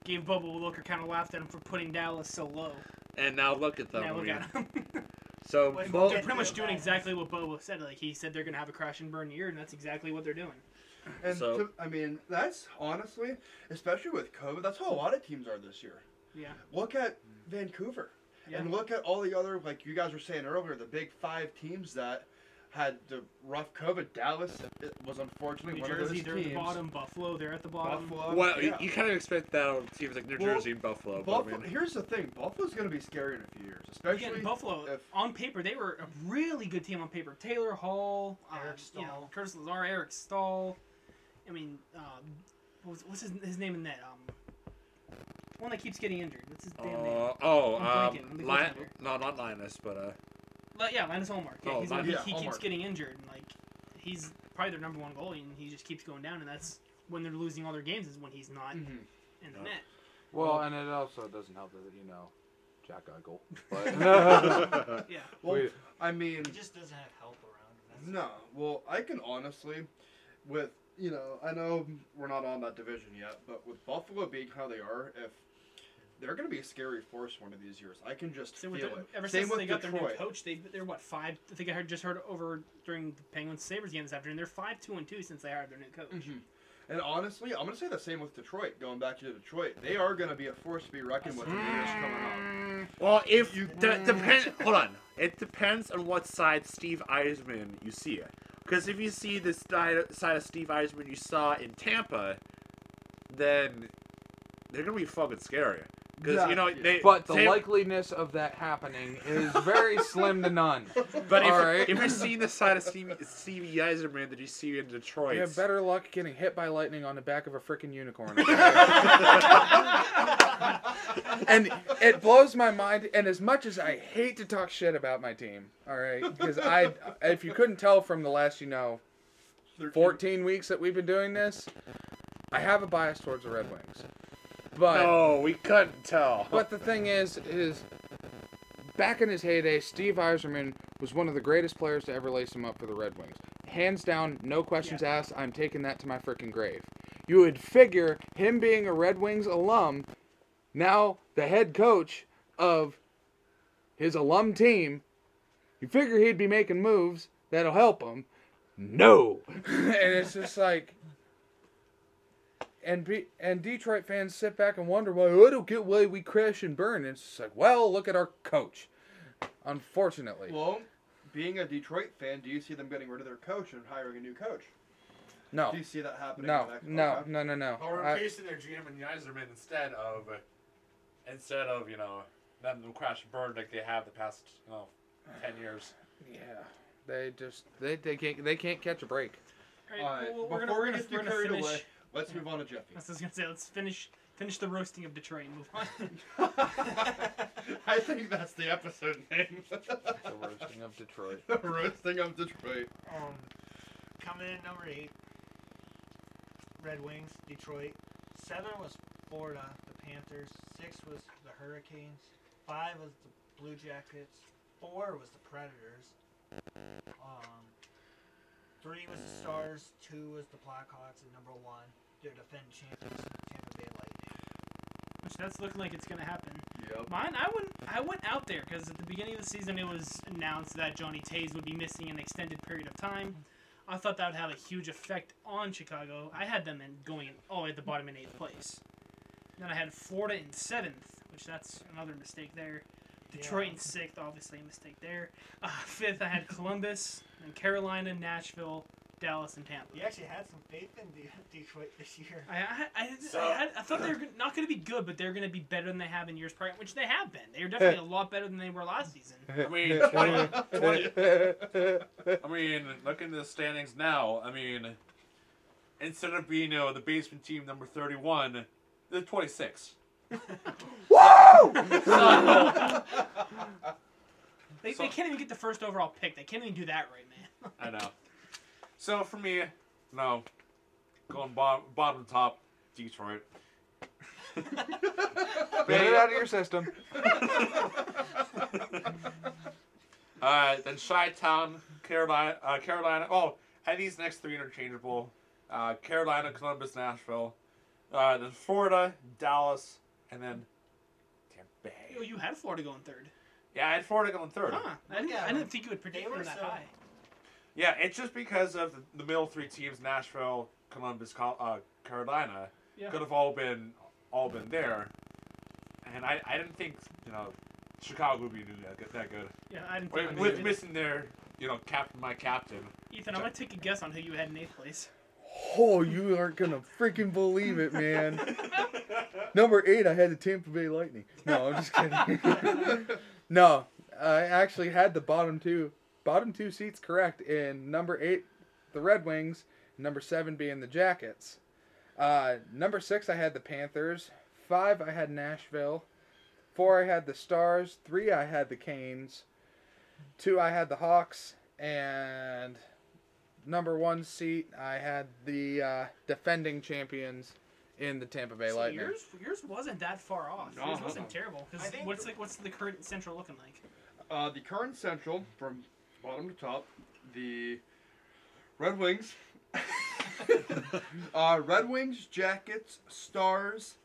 gave Bobo a look or kind of laughed at him for putting Dallas so low. And now look at them. now look at him. So Wait, both, they're pretty much doing exactly what Bobo said. Like he said they're gonna have a crash and burn year, and that's exactly what they're doing. And So- to, I mean, that's honestly, especially with COVID, that's how a lot of teams are this year. Yeah. Look at Vancouver. Yeah. And look at all the other, like you guys were saying earlier, the big five teams that had the rough COVID. Dallas it was unfortunately New one Jersey, of those they're at teams. the bottom. Buffalo, they're at the bottom. Buffalo. Well, yeah. you, you kind of expect that on teams like New Well, Jersey and Buffalo. but Buffalo, I mean, here's the thing: Buffalo's going to be scary in a few years, especially Again, Buffalo if on paper they were a really good team on paper. Taylor Hall, Eric um, you know, Curtis Lazar, Eric Staal. I mean, um, what's, what's his, his name in that? Um, one that keeps getting injured. What's his damn name? uh, oh, I'm um, blanking. I'm the Lion, goaltender. no, not Linus, but uh, Li- yeah, Linus Ullmark. Yeah, Oh, he's, Lin- he, yeah, he keeps Ullmark. getting injured, and like he's probably their number one goalie, and he just keeps going down, and that's when they're losing all their games is when he's not Mhm. in the No. net. Well, and it also doesn't help that you know Jack Eichel. But Yeah. well, We- I mean, He just doesn't have help around him. no. Well, I can honestly, with you know, I know we're not on that division yet, but with Buffalo being how they are, if they're going to be a scary force one of these years, I can just Same feel with the, it. ever Same since with they got their new Detroit. coach, they they're what five? I think I heard just heard over during the Penguins Sabres game this afternoon. They're five two and two since they hired their new coach. Mhm. And honestly, I'm going to say the same with Detroit. Going back to Detroit, they are going to be a force to be reckoned with in the years coming up. well, if You- de- depend, hold on, it depends on what side Steve Yzerman you see it. Because if you see the side side of Steve Yzerman you saw in Tampa, then they're gonna be fucking scary. Because Yeah. you know they. but the Tam- likeliness of that happening is very slim to none. But if, All right. if you're seeing the side of Steve, Stevie Yzerman that you see in Detroit, You have better luck getting hit by lightning on the back of a freaking unicorn. and it blows my mind. And as much as I hate to talk shit about my team, all right, because I, if you couldn't tell from the last, you know, 14 weeks that we've been doing this, I have a bias towards the Red Wings. But no, we couldn't tell. but the thing is, is back in his heyday, Steve Yzerman was one of the greatest players to ever lace him up for the Red Wings. Hands down, no questions asked. I'm taking that to my freaking grave. You would figure him being a Red Wings alum, now the head coach of his alum team, you figure he'd be making moves that'll help him. No, and it's just like and be, and Detroit fans sit back and wonder why oh, I don't get why we crash and burn. And it's just like, well, look at our coach. Unfortunately, Well, being a Detroit fan, do you see them getting rid of their coach and hiring a new coach? no, Do you see that happening? no, next- no, okay. no, no, no. Or replacing their GM and Yzerman instead of instead of you know letting them crash and burn like they have the past you know ten years. yeah, they just they, they can't they can't catch a break. All right, Alright, well, we're gonna, before we're gonna, get too we're gonna carried finish. away, let's move on to Jeffy. I was gonna say let's finish finish the roasting of Detroit and move on. I think that's the episode name. The roasting of Detroit. the roasting of Detroit. Um, coming in number eight, Red Wings, Detroit. Seven was Florida, the Panthers. Six was the Hurricanes. Five was the Blue Jackets. Four was the Predators. Um, three was the Stars. Two was the Blackhawks, and number one, their defending champions, Tampa Bay Lightning. Which that's looking like it's gonna happen. Yep. Mine, I went I went out there because at the beginning of the season it was announced that Johnny Toews would be missing an extended period of time. I thought that would have a huge effect on Chicago. I had them in going all the way at the bottom in eighth place. Then I had Florida in seventh, which that's another mistake there. Detroit Yeah. in sixth, obviously a mistake there. Uh, fifth, I had Columbus, and Carolina, Nashville, Dallas, and Tampa. You actually had some faith in De- Detroit this year. I, I, I, So- I, had, I thought they were not going to be good, but they're going to be better than they have in years prior, which they have been. They are definitely a lot better than they were last season. I mean, 20, 20 I mean, looking at the standings now, I mean, instead of being you know, the basement team number thirty-one, they're twenty-six. Woo! They, So- they can't even get the first overall pick. They can't even do that right, man. I know. So for me, no, going bottom, bottom top, Detroit. Get it out of your system. Uh, then Chi-Town, Carolina, uh, Carolina. Oh, and these next three interchangeable. Uh, Carolina, Columbus, Nashville. Uh, then Florida, Dallas, and then Tampa Yo, Bay. you had Florida going third. Yeah, I had Florida going third. Huh. I didn't, Yeah. I didn't think you would predict They them that so- high. Yeah, it's just because of the, the middle three teams, Nashville, Columbus, Col- uh, Carolina, Yeah. could have all been all been there. And I, I didn't think you know Chicago would be that good. That good. Yeah, I didn't With, think with missing their you know, captain my captain. Ethan, I'm gonna take a guess on who you had in eighth place. Oh, you aren't gonna freaking believe it, man. Number eight, I had the Tampa Bay Lightning. No, I'm just kidding. no, I actually had the bottom two, bottom two seats correct. In number eight, the Red Wings. Number seven being the Jackets. Uh, number six, I had the Panthers. Five, I had Nashville. Four, I had the Stars. Three, I had the Canes. Two, I had the Hawks. And number one seat, I had the uh, defending champions in the Tampa Bay So Lightning. yours, yours wasn't that far off. Yours No. wasn't terrible. 'cause I think what's the- the, what's the current central looking like? Uh, the current central from bottom to top, the Red Wings, uh, Red Wings, Jackets, Stars,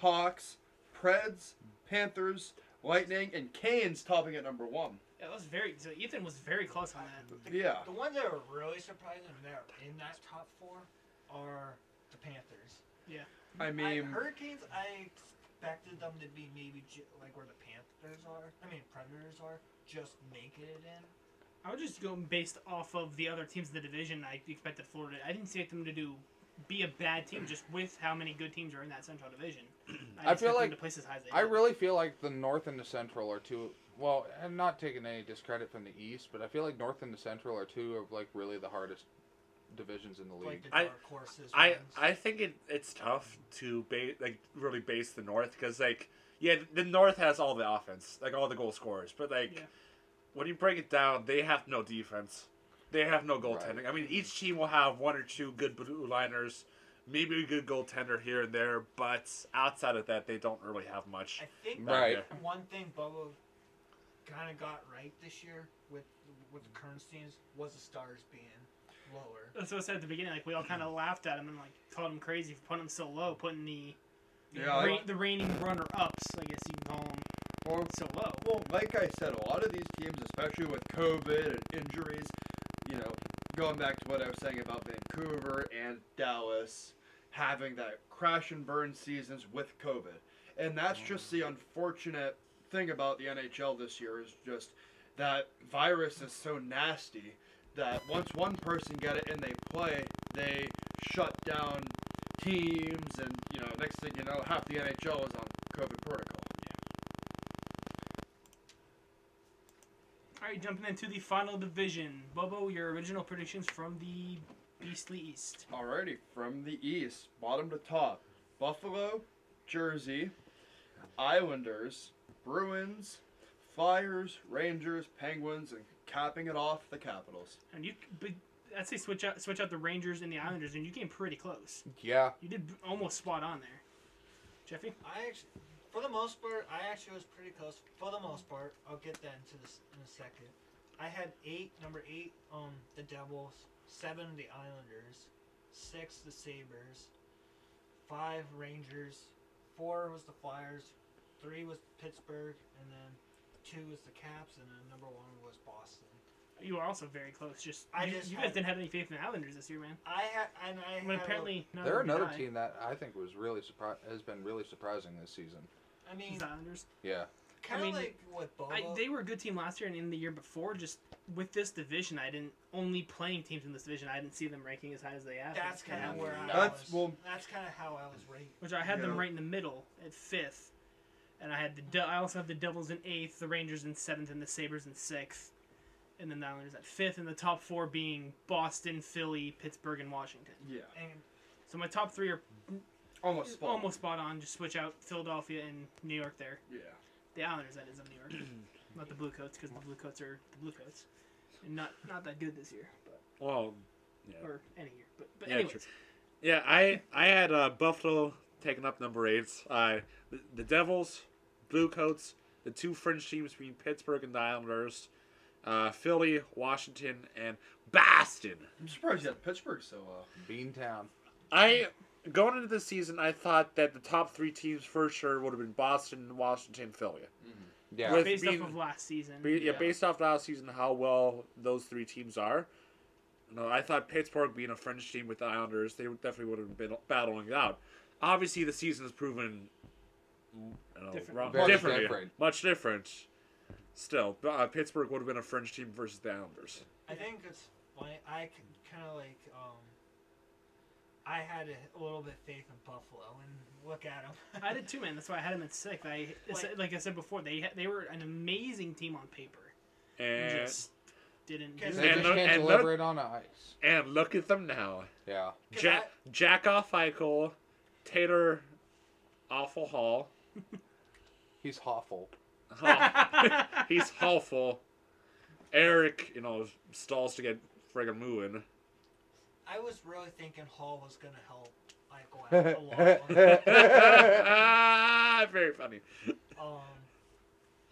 Hawks, Preds, Panthers, Lightning, and Canes topping at number one. Yeah, that was very. So Ethan was very close on that. The, Yeah. The ones that are really surprising that are in that top four are the Panthers. Yeah. I, mean, Hurricanes, I expected them to be maybe ju- like where the Panthers are. I mean, Predators are, just making it in. I was just going based off of the other teams in the division. I expected Florida. I didn't expect them to do be a bad team just with how many good teams are in that Central Division. I didn't feel like- to place as high as they I did. really feel like the North and the Central are two. Well, I'm not taking any discredit from the East, but I feel like North and the Central are two of like really the hardest divisions in the league. Like the I- dark horses. I ones. I think it it's tough to ba- like really base the North because like yeah the North has all the offense like all the goal scorers but like Yeah. when you break it down they have no defense they have no goaltending I mean each team will have one or two good blue liners maybe a good goaltender here and there but outside of that they don't really have much I think Right. one thing Bubba kind of got right this year with with the current teams was the Stars being lower. That's what I said at the beginning. Like we all kind of mm-hmm. laughed at him and like called him crazy for putting him so low, putting the the, Yeah, I- the reigning runner ups. I guess you can call them or so low. Well, like I said, a lot of these teams, especially with COVID and injuries, you know, going back to what I was saying about Vancouver and Dallas having that crash and burn seasons with COVID. And that's just mm-hmm. the unfortunate thing about the NHL this year is just that virus is so nasty that once one person get it and they play, they shut down teams and, you know, next thing you know, half the NHL is on COVID protocol. All right, jumping into the final division. Bobo, your original predictions from the Beastly East. Alrighty, from the east, bottom to top, Buffalo, Jersey, Islanders, Bruins, Flyers, Rangers, Penguins, and capping it off, the Capitals. And you, but I'd say switch out switch out the Rangers and the Islanders, and you came pretty close. Yeah, You did almost spot on there. Jeffy, I actually, for the most part, I actually was pretty close. For the most part, I'll get that into this in a second. I had eight, number eight, um, the Devils, seven, the Islanders, six, the Sabres, five, Rangers, four was the Flyers, three was Pittsburgh, and then two was the Caps, and then number one was Boston. you were also very close. Just I you, just you had- guys didn't have any faith in the Islanders this year, man. I had, and I I mean, had a- apparently none they're another did. team that I think was really surpri- has been really surprising this season. I mean, the Islanders. Yeah, kind of mean, like with Bobo. I, they were a good team last year and in the year before. Just with this division, I didn't only playing teams in this division. I didn't see them ranking as high as they have. that's kind of where I That's- was. well- that's kind of how I was rated. which I had them right in the middle at fifth, and I had the I also have the Devils in eighth, the Rangers in seventh, and the Sabres in sixth, and then the Islanders at fifth, and the top four being Boston, Philly, Pittsburgh, and Washington. Yeah. And So my top three are Almost spot. almost spot on. Just switch out Philadelphia and New York there. Yeah. The Islanders, that is, of New York, not the Blue Coats, because the Blue Coats are the Blue Coats, and not not that good this year, but well yeah. or any year. But but Yeah, anyways, true. Yeah, I I had uh, Buffalo taking up number eight. Uh, the, the Devils, Blue Coats, the two French teams between Pittsburgh and the Islanders, uh, Philly, Washington, and Boston. I'm surprised you had Pittsburgh so low. Beantown. I going into the season, I thought that the top three teams for sure would have been Boston, Washington, Philly. Yeah, With based being- off of last season, Be- yeah, Yeah. based off last season, how well those three teams are. No, I thought Pittsburgh being a French team with the Islanders, they would- definitely would have been battling it out. Obviously, the season has proven mm, I don't know, Different. wrong- Very differently, different. much different. still, uh, Pittsburgh would have been a French team versus the Islanders. I think it's funny. I kind of like. Um, I had a, a little bit faith in Buffalo, and look at them. I did too, man. That's why I had him at six. I Like- like I said before, they they were an amazing team on paper. And And just didn't. Because do They And just look- can't and deliver look- it on ice. and look at them now. Yeah. Cause Jack Jack off Eichel, Tater, awful Hall. He's awful. He's awful. Eric, you know, stalls to get friggin' moving. I was really thinking Hall was gonna help Eichel out a lot. very funny. um,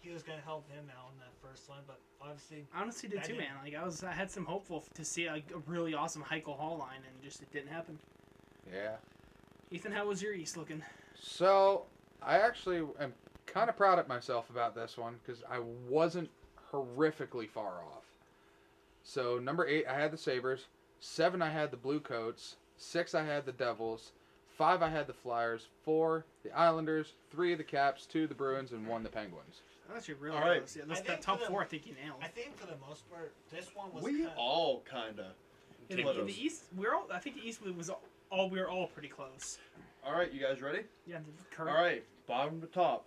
he was gonna help him out in that first line, but obviously, I honestly did I too, didn't. man. Like I was, I had some hopeful f- to see a, a really awesome Eichel Hall line, and just it didn't happen. Yeah. Ethan, how was your East looking? So I actually am kind of proud of myself about this one because I wasn't horrifically far off. So number eight, I had the Sabres. Seven, I had the Blue Coats. Six, I had the Devils. Five, I had the Flyers. Four, the Islanders. Three, the Caps. Two, the Bruins, and one, the Penguins. That's your really All right. close. Yeah, that's, think that top the- four, I think you nailed. I think for the most part, this one was. We kinda, all kind of. In the, in the East, we're all. I think the East was all. all we were all pretty close. All right, you guys ready? Yeah. The current. right, bottom to top.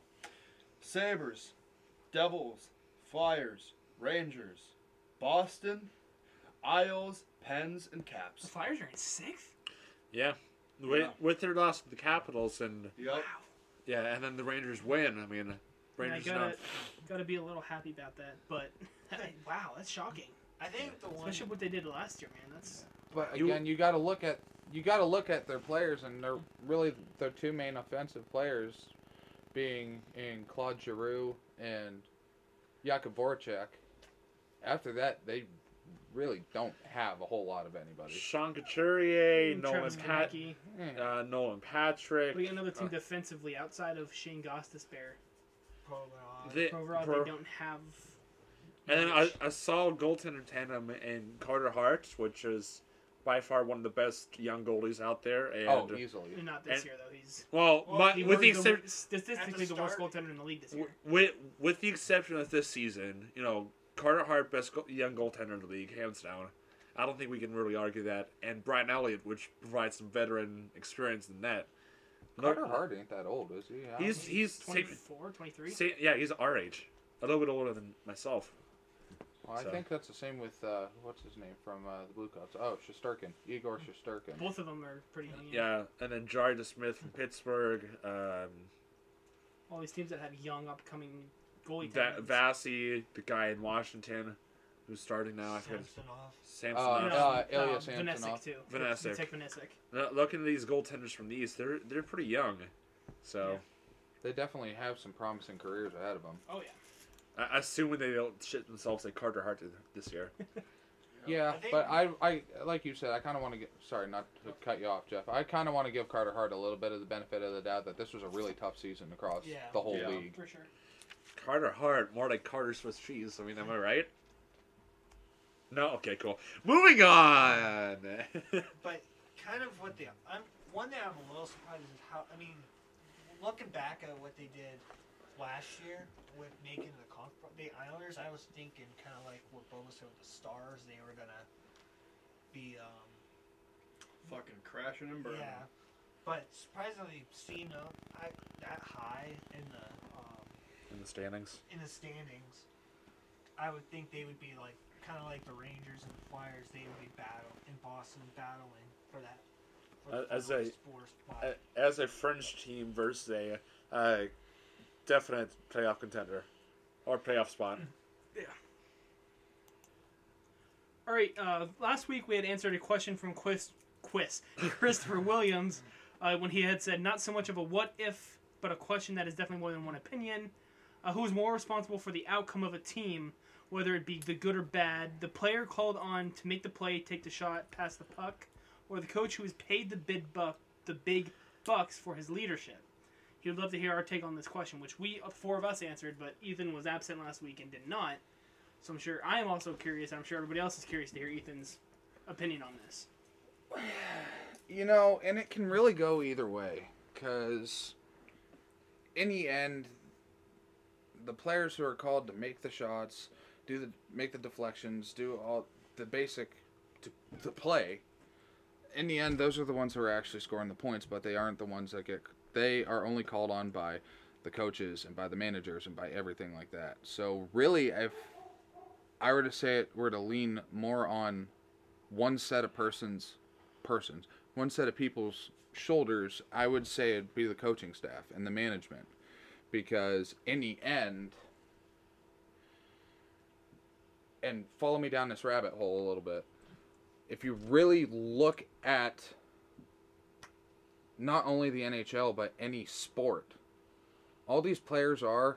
Sabres, Devils, Flyers, Rangers, Boston, Isles, Pens, and Caps. The Flyers are in sixth. Yeah. With, Yeah. with their loss to the Capitals and Yep. Wow. yeah, and then the Rangers win. I mean, And I Rangers gotta gotta be a little happy about that, but wow, that's shocking. I think the one. Especially what they did last year, man. That's But You- again, you got to look at you got to look at their players, and they're really their two main offensive players, being in Claude Giroux and Jakub Voracek. After that, they really don't have a whole lot of anybody. Sean Couturier, Nolan Travis Pat, Eh. uh, Nolan Patrick. We got another team uh, defensively outside of Shane Gostisbehere. Provorov. the- Overall, for- they don't have. And then much. a, a solid goaltender tandem in Carter Hart, which is by far one of the best young goalies out there. And oh, easily. not this and- year though. He's well, Well, but he with the was exception, statistically the, the worst goaltender in the league this year. with with the exception of this season, you know, Carter Hart best go- young goaltender in the league, hands down. I don't think we can really argue that. And Brian Elliott, which provides some veteran experience in that. Carter Hart ain't that old, is he? I He's he's 24, 23? Sa- yeah, he's our age, a little bit older than myself. Well, I so. think that's the same with uh, what's his name from uh, the Blue Coats. Oh, Shesterkin, Igor Shesterkin. Both of them are pretty young. Yeah, and then Jari Smith from Pittsburgh, um, All these teams that have young, upcoming goalie Va- talents. The guy in Washington, who's starting now. I forget. Samsonov. Samson. Uh, No, uh, Ilya Vanecek Samsonov. too. Vanecek. Vitek Vanecek. Now, Looking at these goaltenders from the East, they're they're pretty young. So, They definitely have some promising careers ahead of them. Oh yeah. I assuming they don't shit themselves like Carter Hart did this year. Yeah, I but I, I, like you said, I kind of want to get. Sorry, not to cut you off, Jeff. I kind of want to give Carter Hart a little bit of the benefit of the doubt that this was a really tough season across Yeah. the whole Yeah. league. For sure. Carter Hart, more like Carter Swiss cheese. I mean, am I right? No. Okay. Cool. Moving on. But kind of what the I'm one thing I'm a little surprised is how I mean, looking back at what they did last year with making the conf the Islanders, I was thinking kind of like what Boba said with the Stars, they were gonna be um Fucking crashing and burning. yeah, but surprisingly seeing up I, that high in the in the standings. in the standings, I would think they would be like kind of like the Rangers and the Flyers. They would be battle in Boston battling for that. For as a- four. A- As a French team versus a uh, definite playoff contender or playoff spot. Yeah. All right. Uh, last week we had answered a question from Quiz, Quiz Christopher Williams uh, when he had said not so much of a what if, but a question that is definitely more than one opinion. Uh, who is more responsible for the outcome of a team, whether it be the good or bad? The player called on to make the play, take the shot, pass the puck, or the coach who is paid the big buck, the big bucks for his leadership? He would love to hear our take on this question, which we uh, four of us answered, but Ethan was absent last week and did not. So I'm sure I am also curious. I'm sure everybody else is curious to hear Ethan's opinion on this. You know, and it can really go either way because in the end, the players who are called to make the shots, do the make the deflections, do all the basic to, to play. In the end, those are the ones who are actually scoring the points, but they aren't the ones that get. They are only called on by the coaches and by the managers and by everything like that. So really, if I were to say it were to lean more on one set of persons, persons, one set of people's shoulders, I would say it'd be the coaching staff and the management, because in the end, and follow me down this rabbit hole a little bit. If you really look at not only the NHL but any sport, all these players are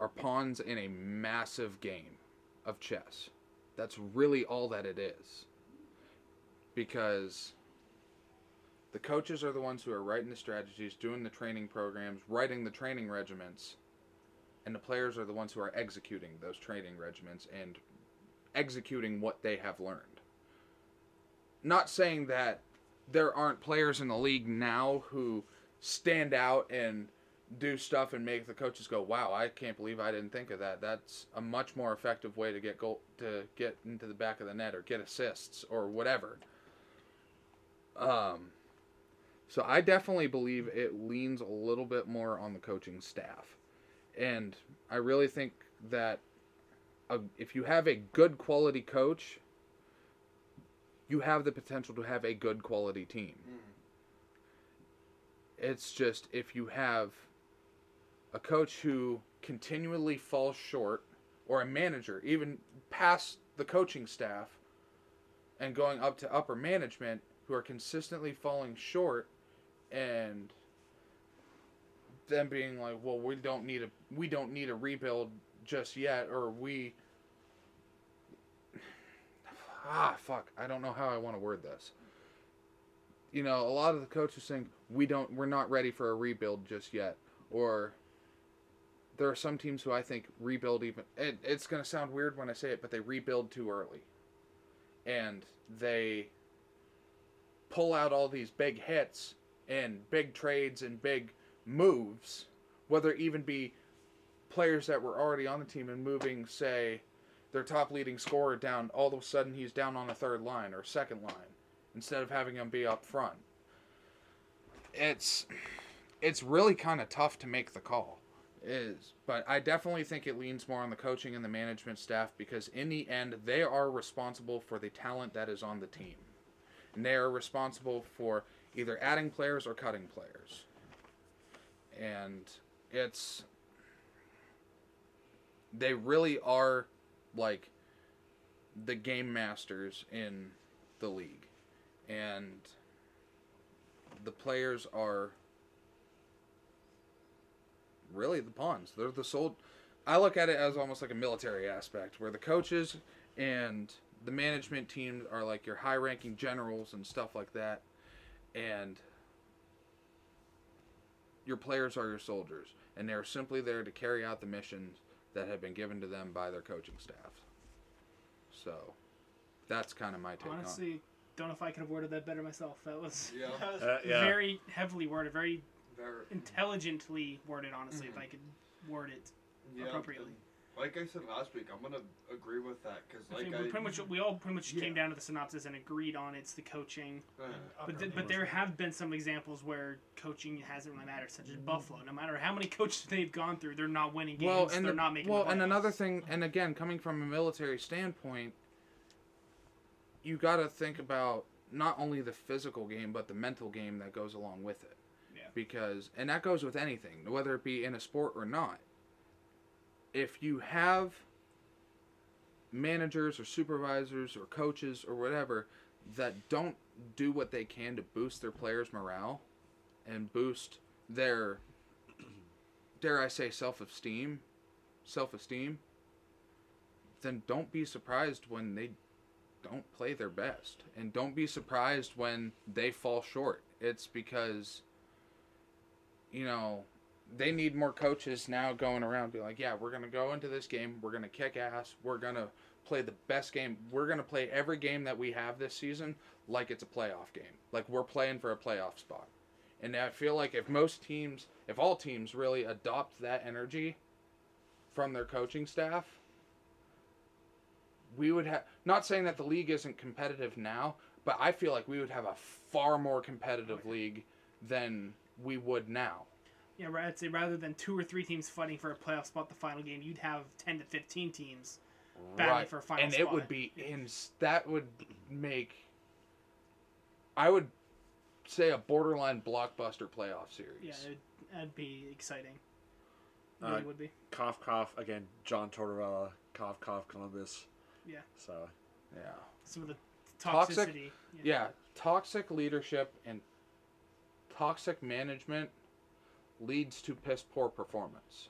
are pawns in a massive game of chess. That's really all that it is. Because the coaches are the ones who are writing the strategies, doing the training programs, writing the training regiments, and the players are the ones who are executing those training regiments and executing what they have learned. Not saying that there aren't players in the league now who stand out and do stuff and make the coaches go, "Wow, I can't believe I didn't think of that." That's a much more effective way to get goal to get into the back of the net or get assists or whatever. Um, so I definitely believe it leans a little bit more on the coaching staff, and I really think that a, if you have a good quality coach, you have the potential to have a good quality team. Mm-hmm. It's just if you have a coach who continually falls short, or a manager, even past the coaching staff and going up to upper management, who are consistently falling short and them being like, well, we don't need a we don't need a rebuild just yet, or we ah fuck, I don't know how I want to word this. You know, a lot of the coaches saying we don't we're not ready for a rebuild just yet, or there are some teams who I think rebuild even. It, it's going to sound weird when I say it, but they rebuild too early, and they pull out all these big hits and big trades and big moves, whether it even be players that were already on the team and moving, say, their top leading scorer down. All of a sudden, he's down on the third line or second line instead of having him be up front. It's it's really kind of tough to make the call is but i definitely think it leans more on the coaching and the management staff because in the end they are responsible for the talent that is on the team and they are responsible for either adding players or cutting players and it's they really are like the game masters in the league and the players are really the pawns. They're the sold. I look at it as almost like a military aspect, where the coaches and the management team are like your high-ranking generals and stuff like that, and your players are your soldiers, and they're simply there to carry out the missions that have been given to them by their coaching staff. So, that's kind of my take on. Honestly, don't know if I could have worded that better myself. That was Yeah. Uh, yeah. very heavily worded, very Very, intelligently worded. Honestly, if I could word it yeah. appropriately. Like I said last week, I'm gonna agree with that because like think I, we pretty much we all pretty much Yeah. came down to the synopsis and agreed on it's the coaching. uh, But th- but there have been some examples where coaching hasn't really mattered, such as Buffalo. No matter how many coaches they've gone through, they're not winning games. well, and they're the- not making. well, the and another thing, and again, coming from a military standpoint, you got to think about not only the physical game but the mental game that goes along with it. Yeah. Because, and that goes with anything, whether it be in a sport or not. If you have managers or supervisors or coaches or whatever that don't do what they can to boost their players' morale and boost their dare I say self-esteem, self-esteem, then don't be surprised when they don't play their best and don't be surprised when they fall short. It's because you know, they need more coaches now going around be like, yeah, we're going to go into this game, we're going to kick ass, we're going to play the best game. We're going to play every game that we have this season like it's a playoff game. Like we're playing for a playoff spot. And I feel like if most teams, if all teams really adopt that energy, from their coaching staff, we would have. Not saying that the league isn't competitive now, but I feel like we would have a far more competitive oh, league than we would now. Yeah, right, I'd say rather than two or three teams fighting for a playoff spot the final game, you'd have ten to fifteen teams battling for a final and spot. it would be in that would make I would say a borderline blockbuster playoff series. Yeah, it'd, that'd be exciting. It Uh, really would be. Cough, cough. Again, John Tortorella. Cough, cough. Columbus. Yeah. So yeah. Some of the Toxic? toxicity. Yeah, toxic leadership and toxic management leads to piss poor performance.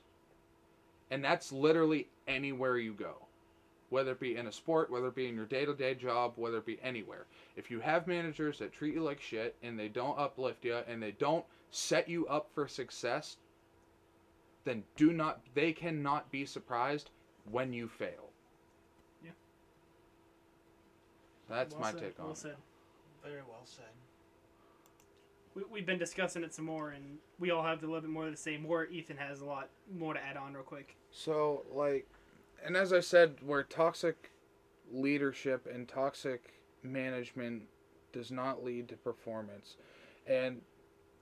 And that's literally anywhere you go. Whether it be in a sport, whether it be in your day to day job, whether it be anywhere. If you have managers that treat you like shit and they don't uplift you and they don't set you up for success, then do not, they cannot be surprised when you fail. Yeah. That's Well my said, take on well it. said. Very well said. We, we've been discussing it some more, and we all have a little bit more to say. More, Ethan has a lot more to add on, real quick. So, like, and as I said, where toxic leadership and toxic management does not lead to performance. And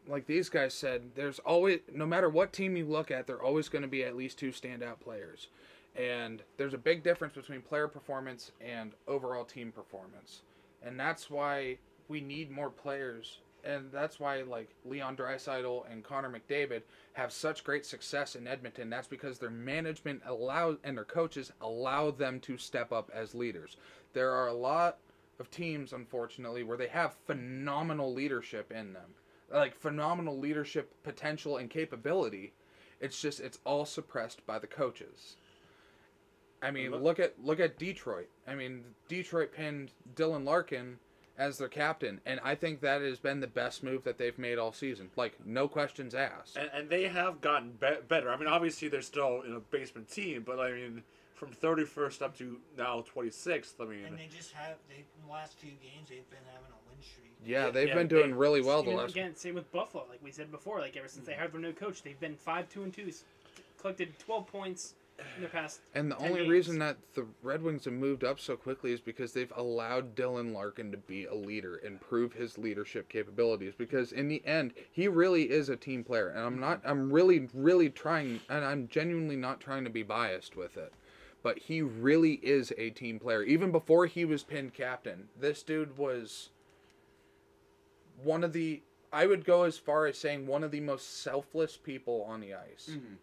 like these guys said, there's always, no matter what team you look at, there are always going to be at least two standout players. And there's a big difference between player performance and overall team performance. And that's why we need more players. And that's why, like, Leon Draisaitl and Connor McDavid have such great success in Edmonton. That's because their management allows and their coaches allow them to step up as leaders. There are a lot of teams, unfortunately, where they have phenomenal leadership in them, like phenomenal leadership potential and capability. It's just it's all suppressed by the coaches. I mean, Look- look at look at Detroit. I mean, Detroit pinned Dylan Larkin as their captain, and I think that has been the best move that they've made all season. Like no questions asked. and, and they have gotten be- better. I mean, obviously they're still in a basement team, but I mean, from 31st up to now 26th. I mean, And they just have they in the last few games they've been having a win streak. Yeah, Yeah, they've yeah, been they- doing really well the last. again, same with Buffalo, like we said before. Like ever since they mm. hired their new coach, they've been five, two, and twos, collected twelve points in their past. And the 10 only games. reason that the Red Wings have moved up so quickly is because they've allowed Dylan Larkin to be a leader and prove his leadership capabilities. Because in the end, he really is a team player, and I'm not. I'm really, really trying, and I'm genuinely not trying to be biased with it. But he really is a team player. Even before he was pinned captain, this dude was one of the. I would go as far as saying one of the most selfless people on the ice. Mm-hmm.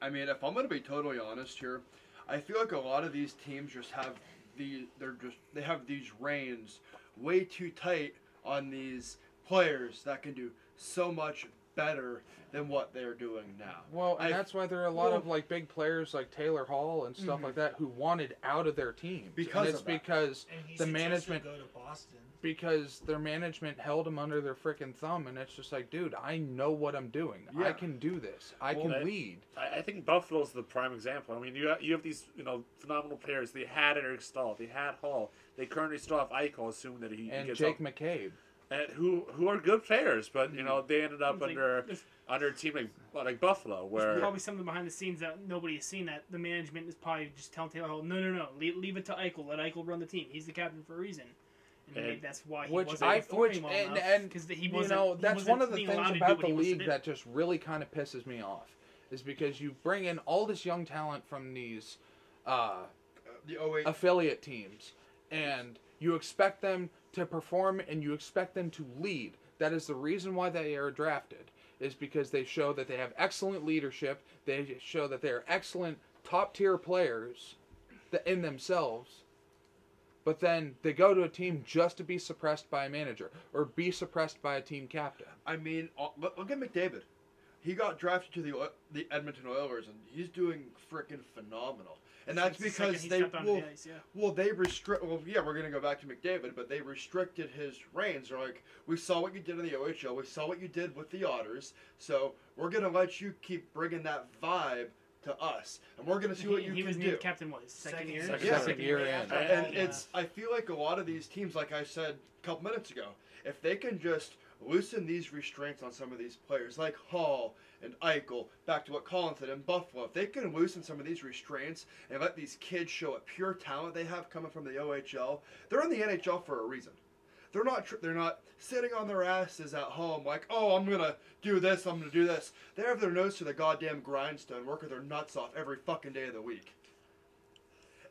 I mean, if I'm gonna be totally honest here, I feel like a lot of these teams just have the they're just they have these reins way too tight on these players that can do so much better than what they're doing now. Well, and I- that's why there are a lot of like big players like Taylor Hall and stuff Mhm. like that who wanted out of their team. Because and it's of that. because And he the management go to Boston. because their management held him under their freaking thumb, and it's just like, dude, I know what I'm doing. I can do this. I Well, can that- lead. I, I think Buffalo's the prime example. I mean, you have, you have these you know phenomenal players. They had Eric Staal, they had Hall. They currently still have Eichel, assuming that he, he And gets Jake up, McCabe. And who who are good players, but you know they ended up It's like- under there's- under a team like like Buffalo, There's where probably something behind the scenes that nobody has seen. That the management is probably just telling Taylor Hall, no, no, no, leave, leave it to Eichel. Let Eichel run the team. He's the captain for a reason. And, And- maybe that's why he Which wasn't I, performing which well and, enough, and 'cause he you wasn't. know he that's wasn't one of the things allowed to do about the he wants to league that just really kind of pisses me off, is because you bring in all this young talent from these uh, The 08 affiliate teams and you expect them to perform and you expect them to lead that is the reason why they are drafted is because they show that they have excellent leadership they show that they are excellent top tier players in themselves but then they go to a team just to be suppressed by a manager or be suppressed by a team captain I mean, uh, look, at McDavid. He got drafted to the the Edmonton Oilers, and he's doing freaking phenomenal. And that's Since the because he they stepped onto well, the ice, yeah. well they restrict. Well, yeah, we're gonna go back to McDavid, but they restricted his reigns. They're like, we saw what you did in the OHL, we saw what you did with the Otters, so we're gonna let you keep bringing that vibe to us, and we're gonna see what he, you he can was do. named captain what his second, Second year? year. Yeah. Second year in. after and that, it's I feel like a lot of these teams, like I said a couple minutes ago, if they can just loosen these restraints on some of these players, like Hall and Eichel. Back to what Colin said in Buffalo, if they can loosen some of these restraints and let these kids show what pure talent they have coming from the OHL, they're in the NHL for a reason. They're not. Tr- they're not sitting on their asses at home like, oh, I'm gonna do this. I'm gonna do this. They have their nose to the goddamn grindstone, working their nuts off every fucking day of the week.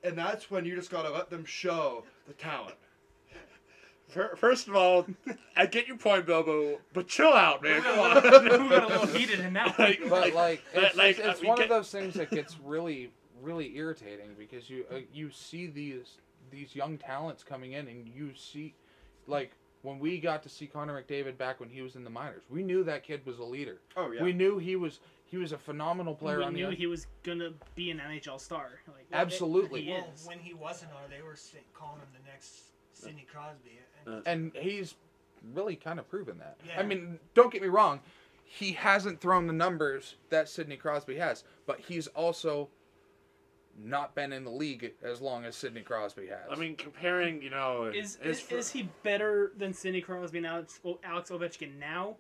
And that's when you just gotta let them show the talent. Fir- First of all, I get your point, Bilbo, but chill out, man. Come We're on. got a little heated in that one. Like- But like, it's, like, it's, it's one get- of those things that gets really, really irritating because you uh, you see these these young talents coming in, and you see, like when we got to see Connor McDavid back when he was in the minors, we knew that kid was a leader. Oh yeah. We knew he was he was a phenomenal player we on knew the he was gonna be an NHL star. Like Absolutely. he well, is. when he wasn't on, they were calling him the next Sidney Crosby. And Uh, he's really kind of proven that. I mean, don't get me wrong, he hasn't thrown the numbers that Sidney Crosby has, but he's also not been in the league as long as Sidney Crosby has. I mean, comparing, you know, Is his is, fir- is he better than Sidney Crosby and Alex, o- Alex Ovechkin now?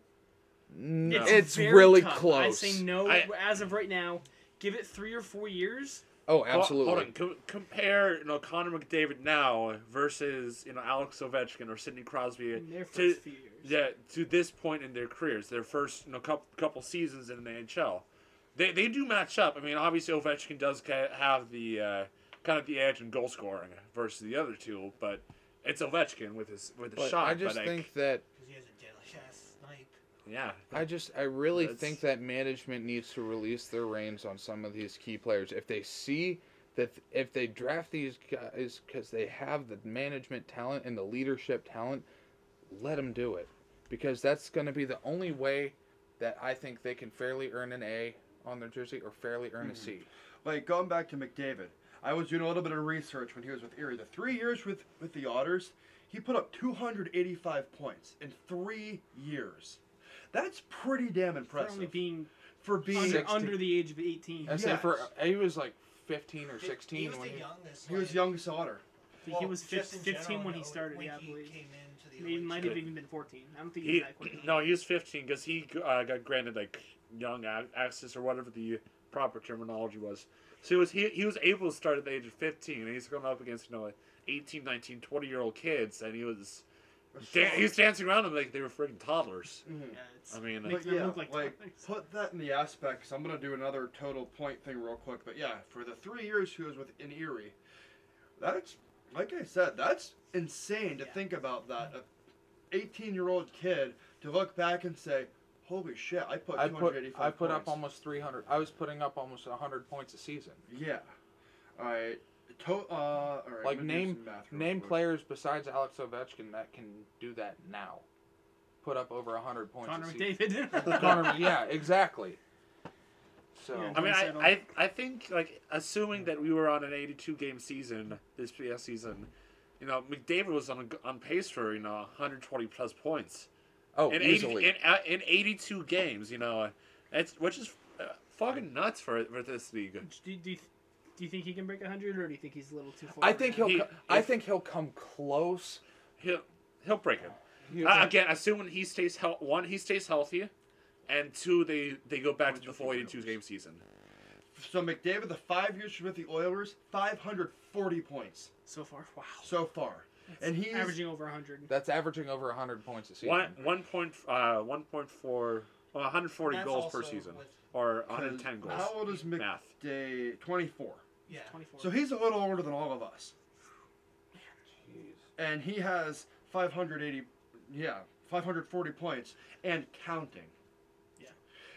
N- No. it's very really tough. close. I say no I- as of right now. Give it three or four years. Oh, absolutely. Hold on. Com- compare, you know, Connor McDavid now versus, you know, Alex Ovechkin or Sidney Crosby. In their to- first few years. Yeah, to this point in their careers, their first you know couple, couple seasons in the NHL, they they do match up. I mean, obviously Ovechkin does ca- have the uh, kind of the edge in goal scoring versus the other two, but it's Ovechkin with his with his but shot. I just but think that because he has a deadly ass snipe. Yeah, I just I really That's- think that management needs to release their reins on some of these key players. If they see that if they draft these guys because they have the management talent and the leadership talent, let them do it because that's going to be the only way that I think they can fairly earn an A on their jersey or fairly earn a mm-hmm. C. like going back to McDavid, I was doing a little bit of research when he was with Erie. The three years with with the Otters, he put up 285 points in three years. That's pretty damn For impressive only being for being. under, under the age of 18. I I say for Yes. he was like 15 or He- 16 He was when the he, youngest. He was like- youngest Otter. think he was just 15, 15 general, when he started, when yeah, I he believe. came into He might have even been 14. I don't think he he was that quick. no, he was 15 because he uh, got granted like young access or whatever the proper terminology was. So he was he, he was able to start at the age of 15, and he's going up against you know 18, 19, 20 year old kids, and he was dan- he was dancing around them like they were freaking toddlers. Mhm. Yeah, it's, I mean, Makes But them yeah, look like like, put that in the aspect. Cause I'm gonna do another total point thing real quick. But yeah, for the three years he was with in Erie, that's like I said, that's insane to Yeah. think about. That a 18 year old kid to look back and say, "Holy shit, I put I put I put up almost 300. I was putting up almost 100 points a season. Yeah. All right. To, uh, all right. Like, I'm gonna do name- some math real Name quick. players besides Alex Ovechkin that can do that now. Put up over 100 points Connor. McDavid. Connor, yeah, exactly. So Yeah. I mean, I, I, I think like assuming that we were on an 82 game season this past season, you know, McDavid was on on pace for you know 120 plus points oh, in easily. 80, in, uh, in 82 games. You know, it's which is uh, fucking nuts for for this league. do, do, you, do you think he can break 100, or do you think he's a little too far? I think he'll. He- co- I if- think he'll come close. He'll he'll break it. He- Uh, again, assuming he stays hel- one, he stays healthy, and two, they they go back to the What'd full 82 game season. So McDavid, the five years with the Oilers, 540 points so far. Wow. so far, and he's averaging over 100. That's averaging over 100 points a season. One one point uh one point four. Well, 140 That's goals per season, with- or 110 goals. How old is Math. McDavid? 24. Yeah. 24. So he's a little older than all of us, Jeez. and he has 580. Yeah, 540 points and counting. Yeah.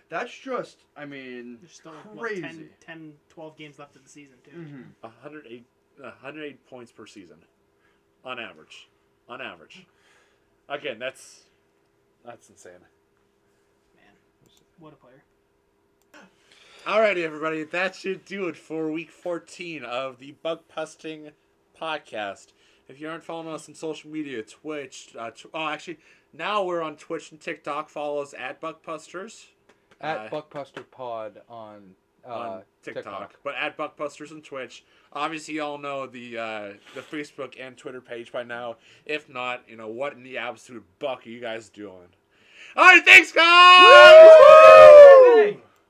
That's just, I mean, There's still what, crazy. 10, 10, 12 games left of the season, too. mhm. 108, 108 points per season, on average. On average. Again, that's that's insane. Man, what a player. Alrighty, everybody, that should do it for week 14 of the Bug Pusting podcast. If you aren't following us on social media, Twitch, uh, tw- oh, actually, now we're on Twitch and TikTok. Follow us at Buckbusters At Uh, Buckbuster Pod on, uh, on TikTok, but at Buckbusters on Twitch. Obviously, y'all know the uh, the Facebook and Twitter page by now. If not, you know what in the absolute buck are you guys doing? All right, thanks, guys. Hey.